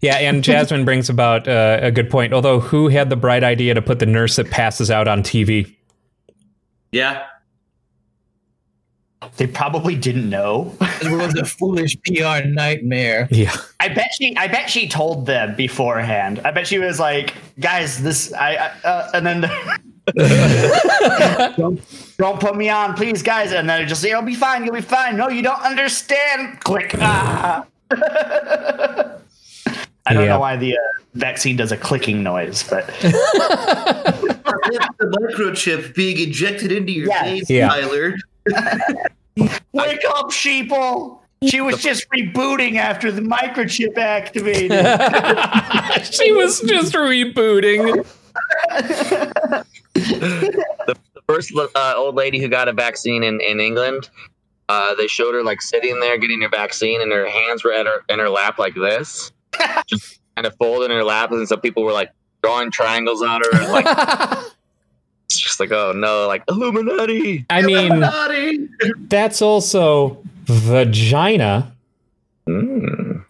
yeah, and Jasmine brings about uh, a good point. Although who had the bright idea to put the nurse that passes out on TV? Yeah. They probably didn't know. It was a foolish PR nightmare. Yeah, I bet she. I bet she told them beforehand. I bet she was like, "Guys, this." I, I uh, and then don't, don't put me on, please, guys. And then it just, you'll be fine. You'll be fine. No, you don't understand. Click. Ah. I don't Yeah. know why the uh, vaccine does a clicking noise, but the microchip being injected into your Yes. veins, Yeah. Tyler. wake up, sheeple. She was just rebooting after the microchip activated. she was just rebooting. The, the first uh, old lady who got a vaccine in, in England, uh, they showed her like sitting there getting her vaccine, and her hands were at her in her lap like this, just kind of folded in her lap, and some people were like drawing triangles on her, and, like it's like oh no, like Illuminati. I mean, that's also vagina. Mm.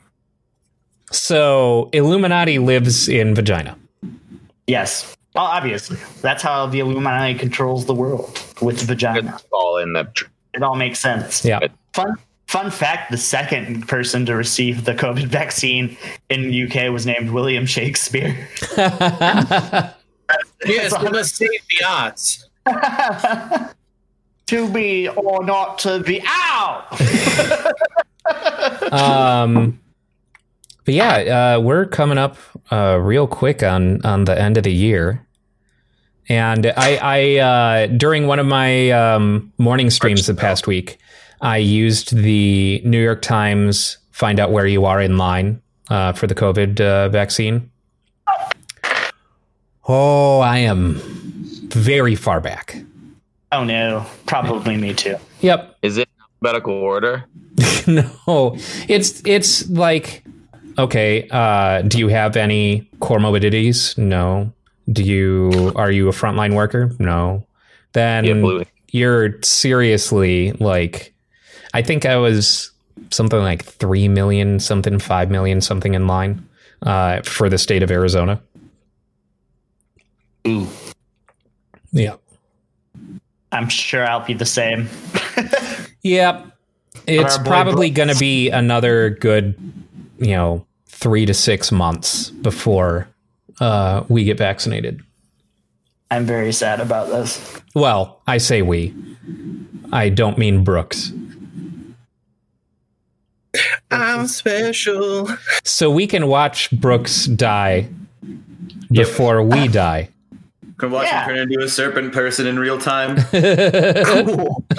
So Illuminati lives in vagina. yes. Well, obviously. That's how the Illuminati controls the world with vagina. It's all in the. tr- It all makes sense. Yeah. Fun fun fact: the second person to receive the COVID vaccine in UK was named William Shakespeare. Yes, we must save the odds. to be or not to be. Ow! um, but yeah, uh, we're coming up uh, real quick on on the end of the year, and I, I uh, during one of my um, morning streams the past week, I used the New York Times find out where you are in line uh, for the COVID uh, vaccine. Oh, I am very far back. oh no, probably me too. Yep, Is it alphabetical order? no, it's it's like okay. Uh, do you have any comorbidities? No. Do you are you a frontline worker? No. Then Yeah, you're seriously like, I think I was something like three million, something five million, something in line uh, for the state of Arizona. Yeah. I'm sure I'll be the same. Yep. It's probably going to be another good, you know, three to six months before uh, we get vaccinated. I'm very sad about this. Well, I say we. I don't mean Brooks. I'm special. So we can watch Brooks die before we die. Can watch Yeah. him turn into a serpent person in real time. Cool.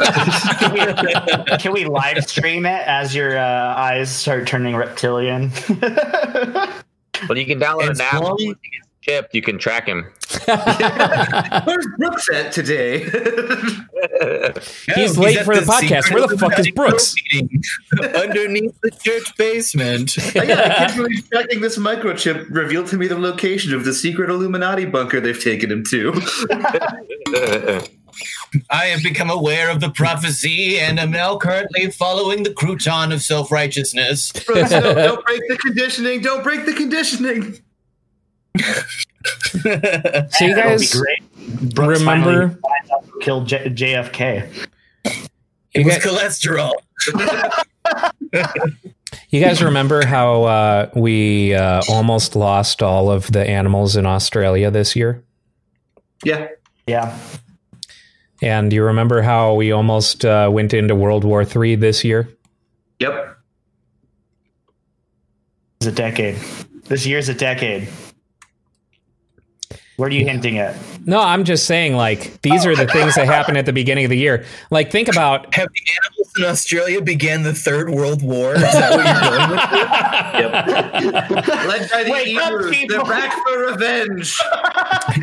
can, we, can we live stream it as your uh, eyes start turning reptilian? Well, you can download As an app. long- Once he gets chipped, you can track him. Where's Brooks at today? He's No, late at for the podcast. Where the fuck is Brooks? meeting Underneath the church basement. I got a kid tracking this microchip revealed to me the location of the secret Illuminati bunker they've taken him to. I have become aware of the prophecy and am now currently following the crouton of self righteousness. Brooks, no, don't break the conditioning. Don't break the conditioning. So you That be guys, great. Remember- finally finds out who killed J- JFK. you It was guys, cholesterol. you guys remember how uh, we uh, almost lost all of the animals in Australia this year? Yeah. Yeah. And you remember how we almost uh, went into World War III this year? Yep. It's a decade. This year's a decade. What are you hinting at? No, I'm just saying, like, these are the things that happen at the beginning of the year. Like, think about Have the animals in Australia began the Third World War? Is that what you're going with? Yep. Led by the Wake up, people. they're back for revenge.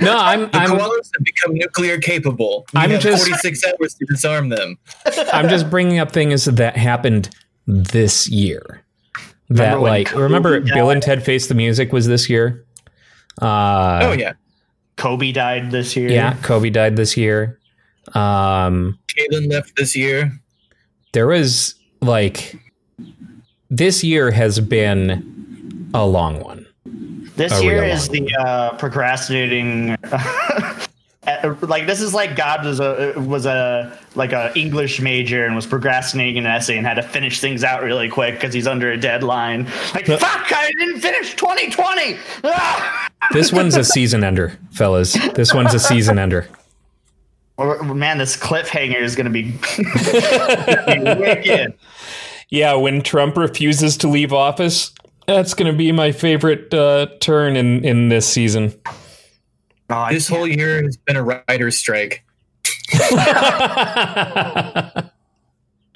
no, I'm The I'm koalas have become nuclear capable. We I'm have just- 46 hours to disarm them. I'm just bringing up things that happened this year. That Remember like remember? Bill and Ted Face the Music was this year. Uh, oh, yeah. Kobe died this year. yeah. Kobe died this year. Um, Caitlin left this year. there was like this year has been a long one. This A year is the uh, procrastinating. uh, like this is like God was a was a like a English major and was procrastinating an essay and had to finish things out really quick because he's under a deadline. Like But- fuck, I didn't finish 2020. Ah! This one's a season ender, fellas. This one's a season ender. Or- Man, this cliffhanger is gonna be, be wicked. Yeah, when Trump refuses to leave office, that's going to be my favorite uh, turn in in this season. Oh, This whole year has been a writer's strike.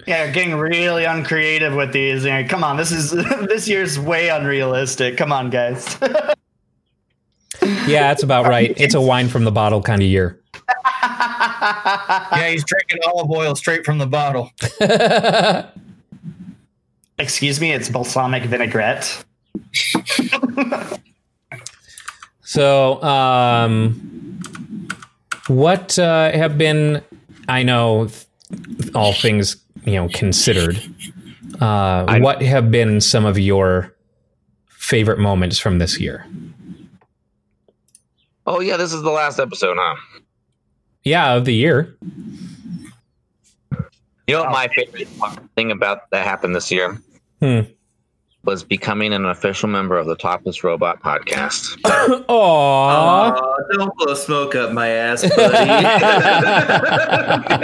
Yeah, getting really uncreative with these. You know, come on, this is this year's way unrealistic. Come on, guys. yeah, that's about right. It's a wine from the bottle kind of year. Yeah, he's drinking olive oil straight from the bottle. Excuse me, it's balsamic vinaigrette. So, um, what uh, have been? I know all things you know considered. Uh, what have been some of your favorite moments from this year? Oh yeah, this is the last episode, huh? Yeah, of the year. You know what my favorite thing about that happened this year Hmm. Was becoming an official member of the Topless Robot podcast. Aww. Aw, don't blow smoke up my ass, buddy.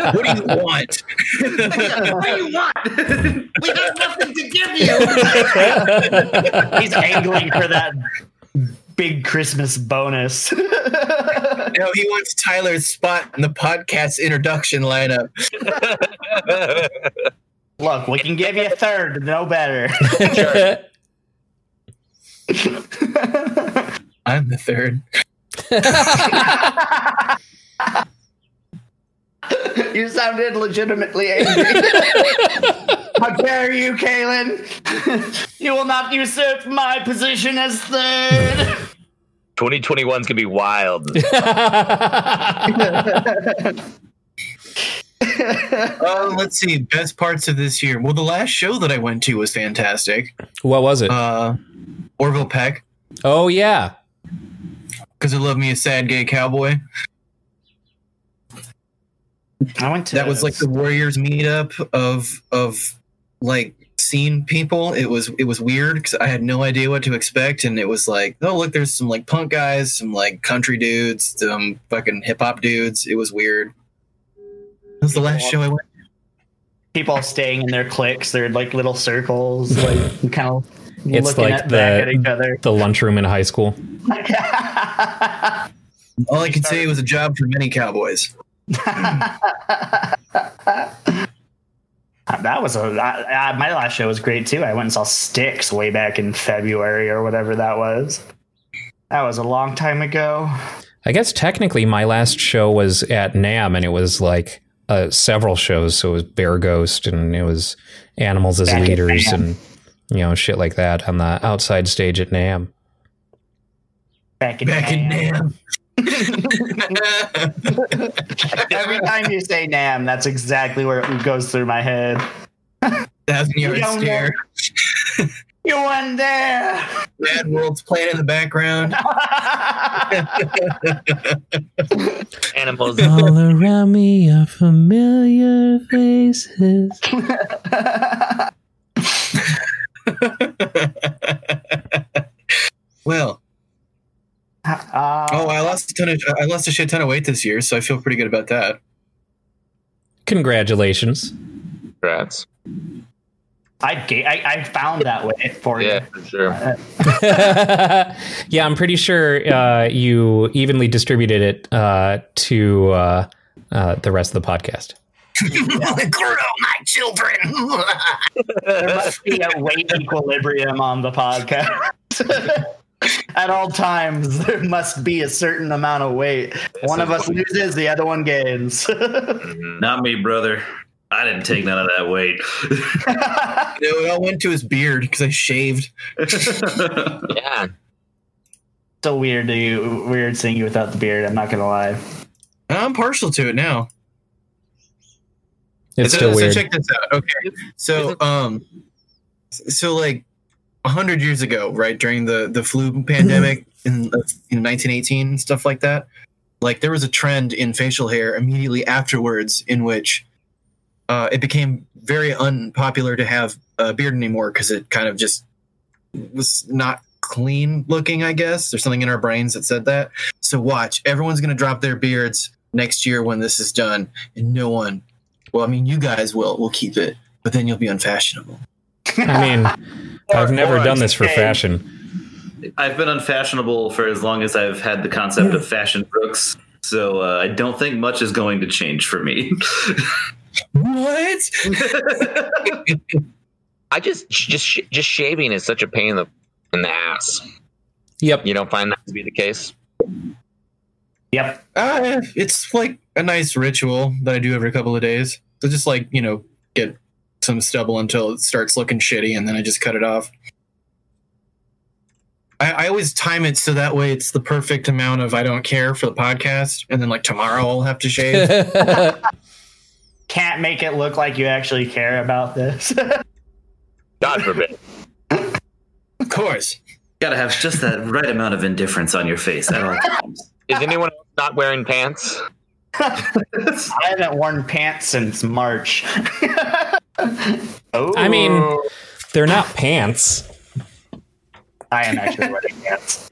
What do you want? what do you want? we have nothing to give you. He's angling for that big Christmas bonus. No, he wants Tyler's spot in the podcast introduction lineup. Look, we can give you a third, no better. I'm the third. you sounded legitimately angry. How dare you, Kaylin? you will not usurp my position as third. 2021 is gonna be wild. Uh, let's see. Best parts of this year. Well, the last show that I went to was fantastic. what was it? Uh, Orville Peck, oh yeah. because I love me a sad gay cowboy. I went to that was like the Warriors meetup of of like scene people. It was it was weird because I had no idea what to expect, and it was like, oh look, there's some like punk guys, some like country dudes, some fucking hip hop dudes. It was weird. That was the last show I went. people staying in their cliques, their like little circles, like kind of It's looking like at, back at each the other. the lunchroom in high school. All I can say was a job for many cowboys. that was a I, I, my last show was great too. I went and saw Styx way back in February or whatever that was. That was a long time ago. I guess technically my last show was at NAMM and it was like uh, several shows. So it was Bear Ghost and it was Animals as Back Leaders and you know shit like that on the outside stage at NAMM. Back in Back in Nam. Nam. Every time you say Nam, that's exactly where it goes through my head. Thousand yard You stare. You went there. Mad World's playing in the background. Animals. All around me are familiar faces. well, Uh, oh, I lost a ton of I lost a shit ton of weight this year, so I feel pretty good about that. Congratulations. Congrats. I, ga- I I found that way for you. Yeah, for sure. yeah, I'm pretty sure uh, you evenly distributed it uh, to uh, uh, the rest of the podcast. Grow my children. There must be a weight equilibrium on the podcast. At all times, there must be a certain amount of weight. one of us loses, the other one gains. Not me, brother. I didn't take none of that weight. no, it all went to his beard because I shaved. Yeah. so weird to you, weird seeing you without the beard. I'm not gonna lie. I'm partial to it now. It's so, still so weird. check this out. Okay, so um, so like a hundred years ago, right during the the flu pandemic in, in 1918 and stuff like that, like there was a trend in facial hair immediately afterwards in which uh, it became very unpopular to have a beard anymore because it kind of just was not clean looking. I guess there's something in our brains that said that. So watch, everyone's gonna drop their beards next year when this is done, and no one well, I mean, you guys will. will keep it, but then you'll be unfashionable. I mean, I've never done this for fashion. I've been unfashionable for as long as I've had the concept of fashion brooks. So uh, I don't think much is going to change for me. What? I just just just shaving is such a pain in the in the ass. Yep. You don't find that to be the case? Yep. Uh, it's like a nice ritual that I do every couple of days. So just like you know, get some stubble until it starts looking shitty, and then I just cut it off. I, I always time it so that way it's the perfect amount of I don't care for the podcast, and then like tomorrow I'll have to shave. Can't make it look like you actually care about this. God forbid. of course. Got to have just that right amount of indifference on your face at all times. Is anyone else not wearing pants? I haven't worn pants since March. oh, I mean- oh. They're not pants. I am actually wearing pants.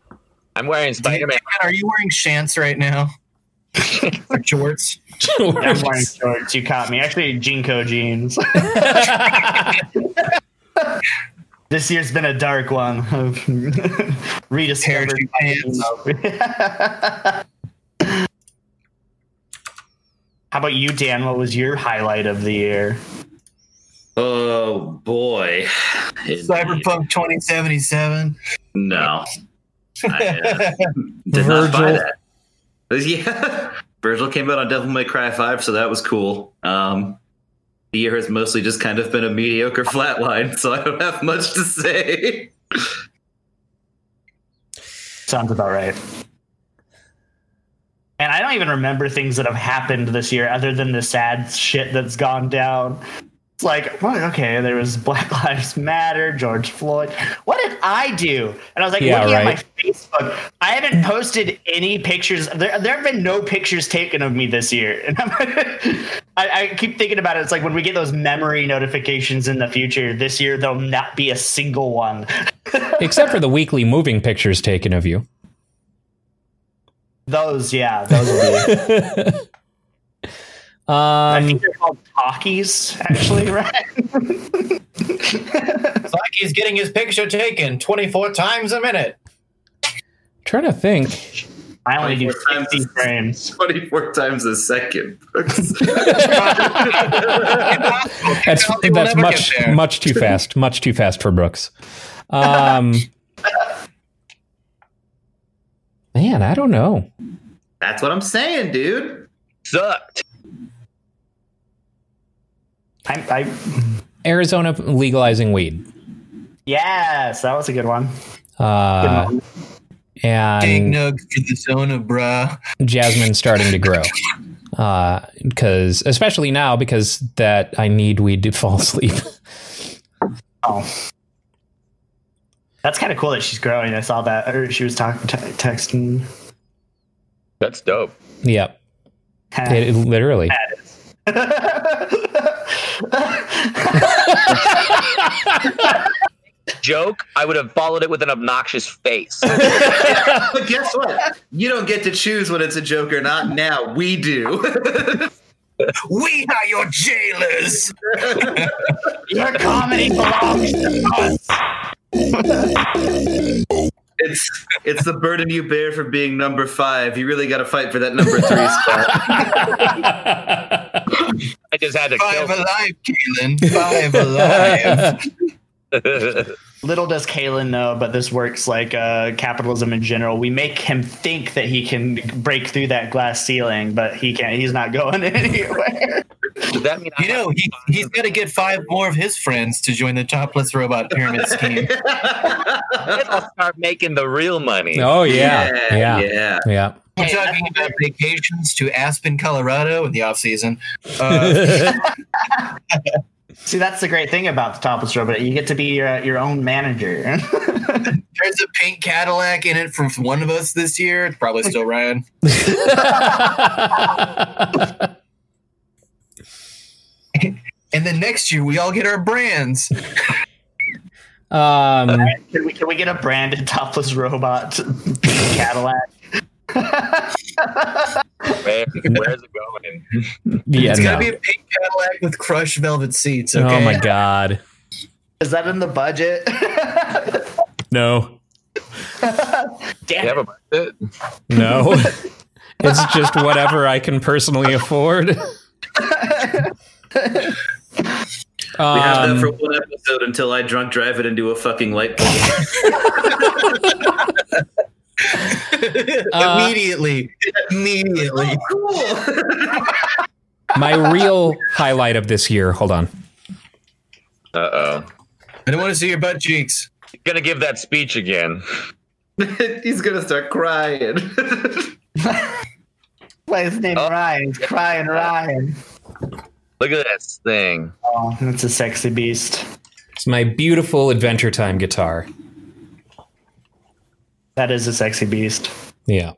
I'm wearing Spider Man. Are you wearing shants right now? Or shorts? I'm wearing shorts. You caught me. Actually, JNCO jeans. this year's been a dark one of rediscovered. Parachute How about you, Dan? What was your highlight of the year? Oh boy. Cyberpunk 2077. No. I uh, did not buy Virgil. Yeah. Virgil came out on Devil May Cry 5, so that was cool. Um, the year has mostly just kind of been a mediocre flatline, so I don't have much to say. Sounds about right. And I don't even remember things that have happened this year other than the sad shit that's gone down. It's like, well, okay, there was Black Lives Matter, George Floyd. What did I do? And I was like, Yeah, looking right. at my Facebook. I haven't posted any pictures. There, there have been no pictures taken of me this year. And I'm, I, I keep thinking about it. It's like when we get those memory notifications in the future, this year there'll not be a single one. Except for the weekly moving pictures taken of you. Those, yeah, those will be. I Um, think they're called talkies, actually, right? It's like he's getting his picture taken 24 times a minute. trying to think. I only do 24 times. 60 frames. 24 times a second. That's that's much much too fast. Much too fast for Brooks. Um, man, I don't know. That's what I'm saying, dude. Sucked. I, I, Arizona legalizing weed. yes, that was a good one. Uh, Big and nugs for the zona, bruh. Jasmine starting to grow. Because, especially now, because that I need weed to fall asleep. Oh. That's kind of cool that she's growing. I saw that. Or she was talking, t- texting. That's dope. yep. It, it literally. Joke. I would have followed it with an obnoxious face. But guess what? You don't get to choose when it's a joke or not. Now we do. We are your jailers. Your comedy belongs to us. It's it's the burden you bear for being number five. You really got to fight for that number three spot. I just had to Five kill. alive, Keelan. Five alive. Little does Kalen know, but this works like uh, capitalism in general. We make him think that he can break through that glass ceiling, but he can't. He's not going anywhere. Does that mean You know, he, he's got to get five more of his friends to join the topless robot pyramid scheme. I'll start making the real money? oh, yeah. Yeah. yeah. Yeah. We're Hey, talking about vacations to Aspen, Colorado in the off season. Uh, See, that's the great thing about the topless robot. You get to be your, your own manager. there's a pink Cadillac in it from one of us this year. It's probably still Ryan. And then next year we all get our brands. Um, can, we, can we get a branded topless robot Cadillac? Where, where's it going? yeah, It's no. gotta be a pink Cadillac with crushed velvet seats. Okay. Oh, my God. Is that in the budget? No. Damn You have it. a budget? No. it's just whatever I can personally afford. We have that Um, for one episode until I drunk drive it into a fucking light pole. Uh, immediately. Immediately. cool. my real highlight of this year. Hold on. Uh oh. I don't want to see your butt cheeks. Gonna give that speech again. He's gonna start crying. Why his name Oh. Ryan? He's crying Ryan. Look at this thing. Oh, that's a sexy beast. It's my beautiful Adventure Time guitar. That is a sexy beast. Yeah.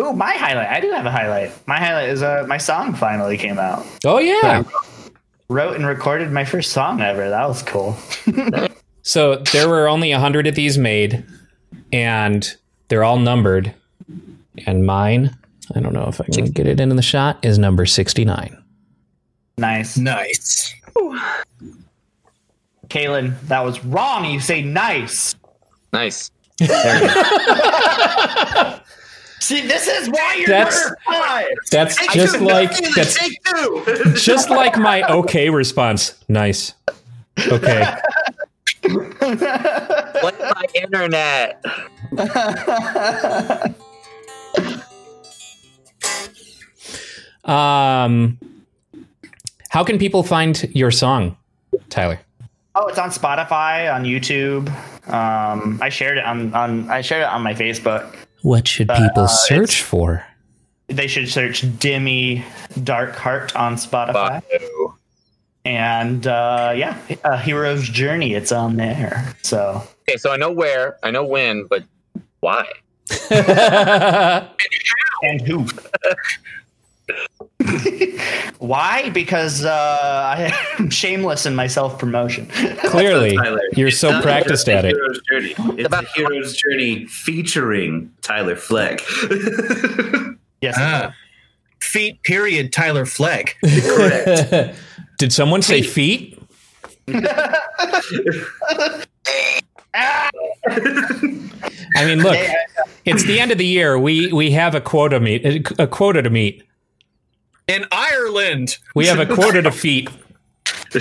Ooh, my highlight. I do have a highlight. My highlight is uh, my song finally came out. Oh yeah. Wrote and recorded my first song ever. That was cool. So there were only a hundred of these made, and they're all numbered. And mine, I don't know if I can get it into the shot, is number sixty-nine. Nice. Nice. Kaylin, that was wrong. You say nice. Nice. See, this is why you're That's- number five. That's just like that's Take two. just like my okay response. Nice. Okay. Play my internet. Um, how can people find your song, Tyler? Oh, it's on Spotify, on YouTube. Um, I shared it on, on I shared it on my Facebook. What should people Uh, search for? They should search Demi Dark Heart on Spotify. Badu. and uh, yeah, a hero's journey. It's on there. So Okay, so I know where, I know when, but why? and who? Why? Because uh, I am shameless in my self promotion. Clearly, you're it's so practiced at it. Journey. It's about- a hero's journey featuring Tyler Fleck. yes. Ah. Feet, period, Tyler Fleck. Correct. Did someone say feet? I mean, look, it's the end of the year. We we have a quota meet a quota to meet. In Ireland. We have a quarter defeat.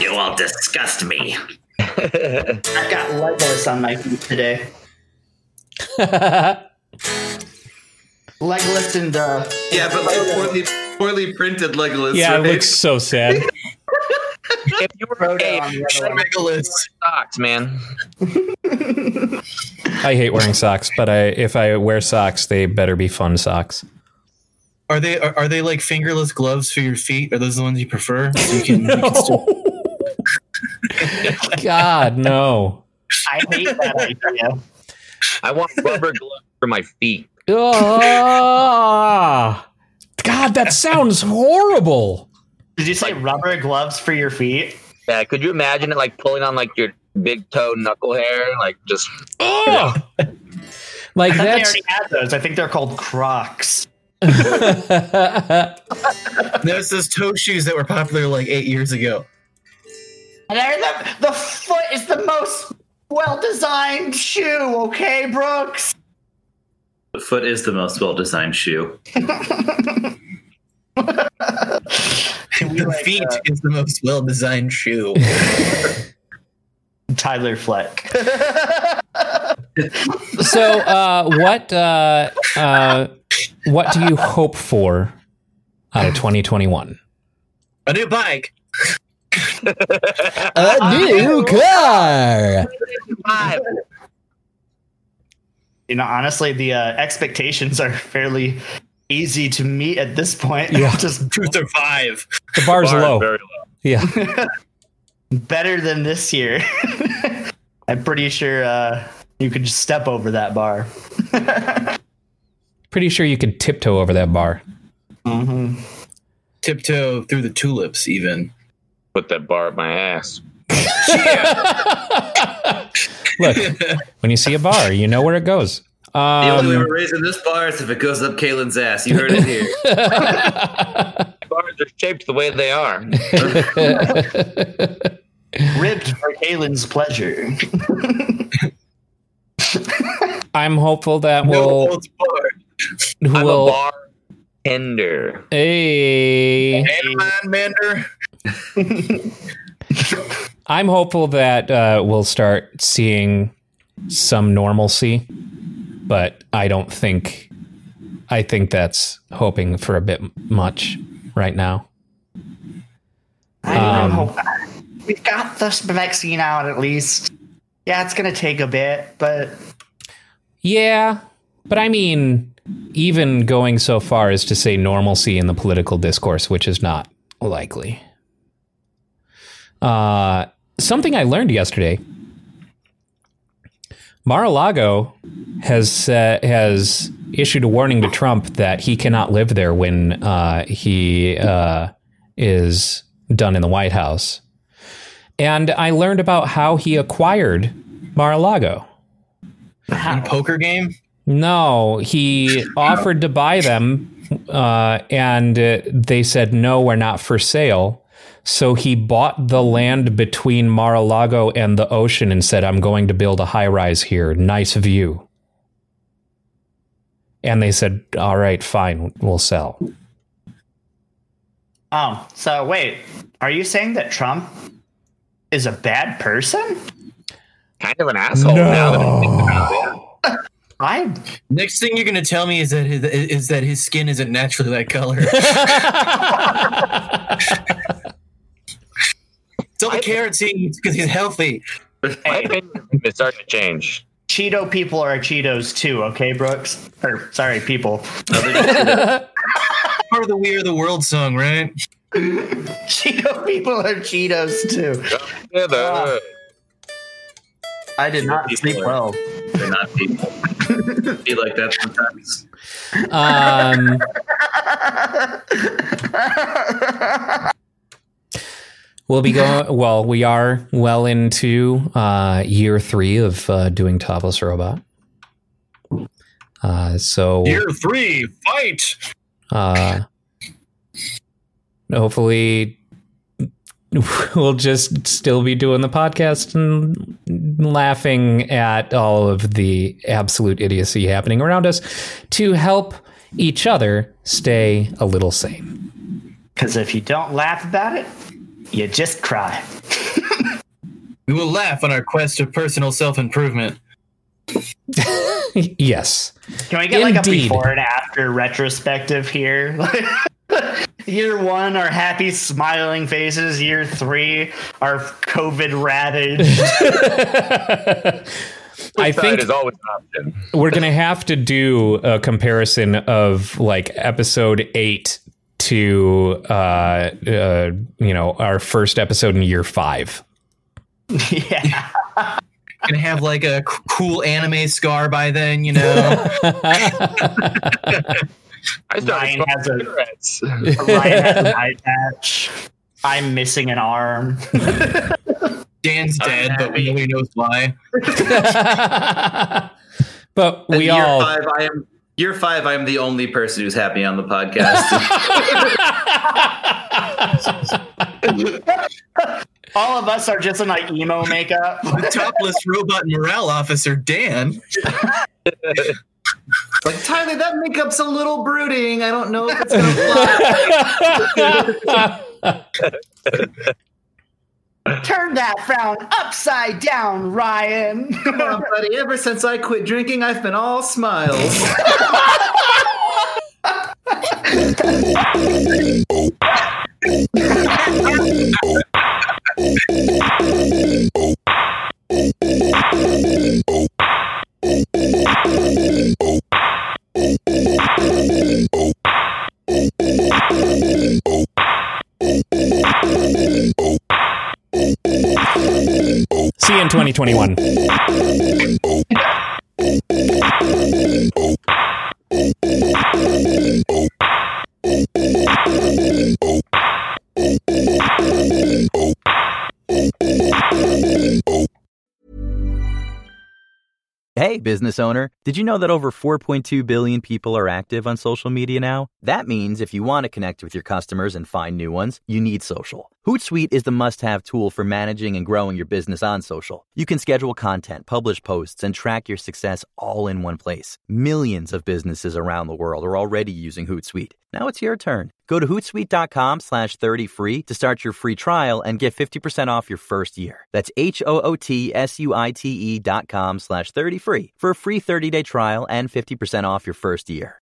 you all disgust me. I've got Legolas on my feet today. Legolas and uh, Yeah, but like poorly, poorly printed Legolas. Yeah, it looks so sad. If you were Frodo hey, on the other one. Megalith. socks, man. I hate wearing socks, but I if I wear socks, they better be fun socks. Are they are, are they like fingerless gloves for your feet? Are those the ones you prefer? So you can, you can still- God, no. I hate that idea. I want rubber gloves for my feet. Ah. God, that sounds horrible. Did you say rubber gloves for your feet? Yeah, could you imagine it like pulling on like your big toe knuckle hair? Like just Ugh. Like I thought they that's already had those. I think they're called Crocs. There's those toe shoes that were popular like eight years ago. And they're the, the foot is the most well designed shoe, okay, Brooks? The foot is the most well designed shoe. The like, feet uh, is the most well designed shoe. Tyler Fleck. so uh what uh uh what do you hope for out of 2021? A new bike. A new car. you know, honestly, the uh, expectations are fairly easy to meet at this point. Yeah. Just to survive. The bar's Bar is low. very low. Yeah. better than this year. I'm pretty sure uh, you could just step over that bar. Pretty sure you could tiptoe over that bar. Mm-hmm. Tiptoe through the tulips, even. Put that bar up my ass. Look, when you see a bar, you know where it goes. The only way Um, we're raising this bar is if it goes up Kalen's ass. You heard it here. Bars are shaped the way they are. Ripped for Kalen's pleasure. I'm hopeful that No we'll holds barred. I'm will a bar tender. a And man, Mander. I'm hopeful that uh, we'll start seeing some normalcy, but I don't think. I think that's hoping for a bit much right now. I don't Um, hope we've got this vaccine out at least. Yeah, it's gonna take a bit, but Yeah, but I mean, even going so far as to say normalcy in the political discourse, which is not likely. Uh, something I learned yesterday. Mar-a-Lago has uh, has issued a warning to Trump that he cannot live there when uh, he uh, is done in the White House. And I learned about how he acquired Mar-a-Lago. In poker game? No, he offered to buy them, uh, and uh, they said no, we're not for sale. So he bought the land between Mar-a-Lago and the ocean and said, "I'm going to build a high rise here. Nice view." And they said, "All right, fine, we'll sell." oh, so wait, are you saying that Trump is a bad person? Kind of an asshole now that I think about it. I Next thing you're gonna tell me is that his, is that his skin isn't naturally that color. it's all the carrots because he's healthy. My opinion is starting to change. Cheeto people are Cheetos too, okay, Brooks? Or sorry, people. Part of the We Are the World song, right? Cheeto people are Cheetos too. Together. I did not sleep well. They're not people. Be like that sometimes. Um, we'll be going. Well, we are well into uh, year three of uh, doing Topless Robot. Uh, so Year three, fight. Hopefully we'll just still be doing the podcast and laughing at all of the absolute idiocy happening around us to help each other stay a little sane. Because if you don't laugh about it, you just cry. We will laugh on our quest of personal self improvement. yes. Can we get like a before and after retrospective here? Year one, our happy smiling faces. Year three, our COVID ravaged. I think is always an option. we're going to have to do a comparison of like episode 8 to uh, uh you know our first episode in year 5. yeah. Gonna have like a cool anime scar by then, you know. I started Ryan has a- smoking cigarettes. Ryan has an eye patch. I'm missing an arm. Dan's uh, dead, but nobody knows why. but And we year all five, I am year five. I am the only person who's happy on the podcast. All of us are just in like emo makeup. The topless robot morale officer, Dan. Like Tyler, that makeup's a little brooding. I don't know if it's gonna fly. Turn that frown upside down, Ryan. Come on, buddy. Ever since I quit drinking, I've been all smiles. in 2021. Hey, business owner, did you know that over 4.2 billion people are active on social media now? That means if you want to connect with your customers and find new ones, you need social. Hootsuite is the must have tool for managing and growing your business on social. You can schedule content, publish posts, and track your success all in one place. Millions of businesses around the world are already using Hootsuite. Now it's your turn. Go to hootsuite.com slash 30 free to start your free trial and get 50% off your first year. That's H-O-O-T-S-U-I-T-E E dot com slash 30 free for a free 30-day trial and 50% off your first year.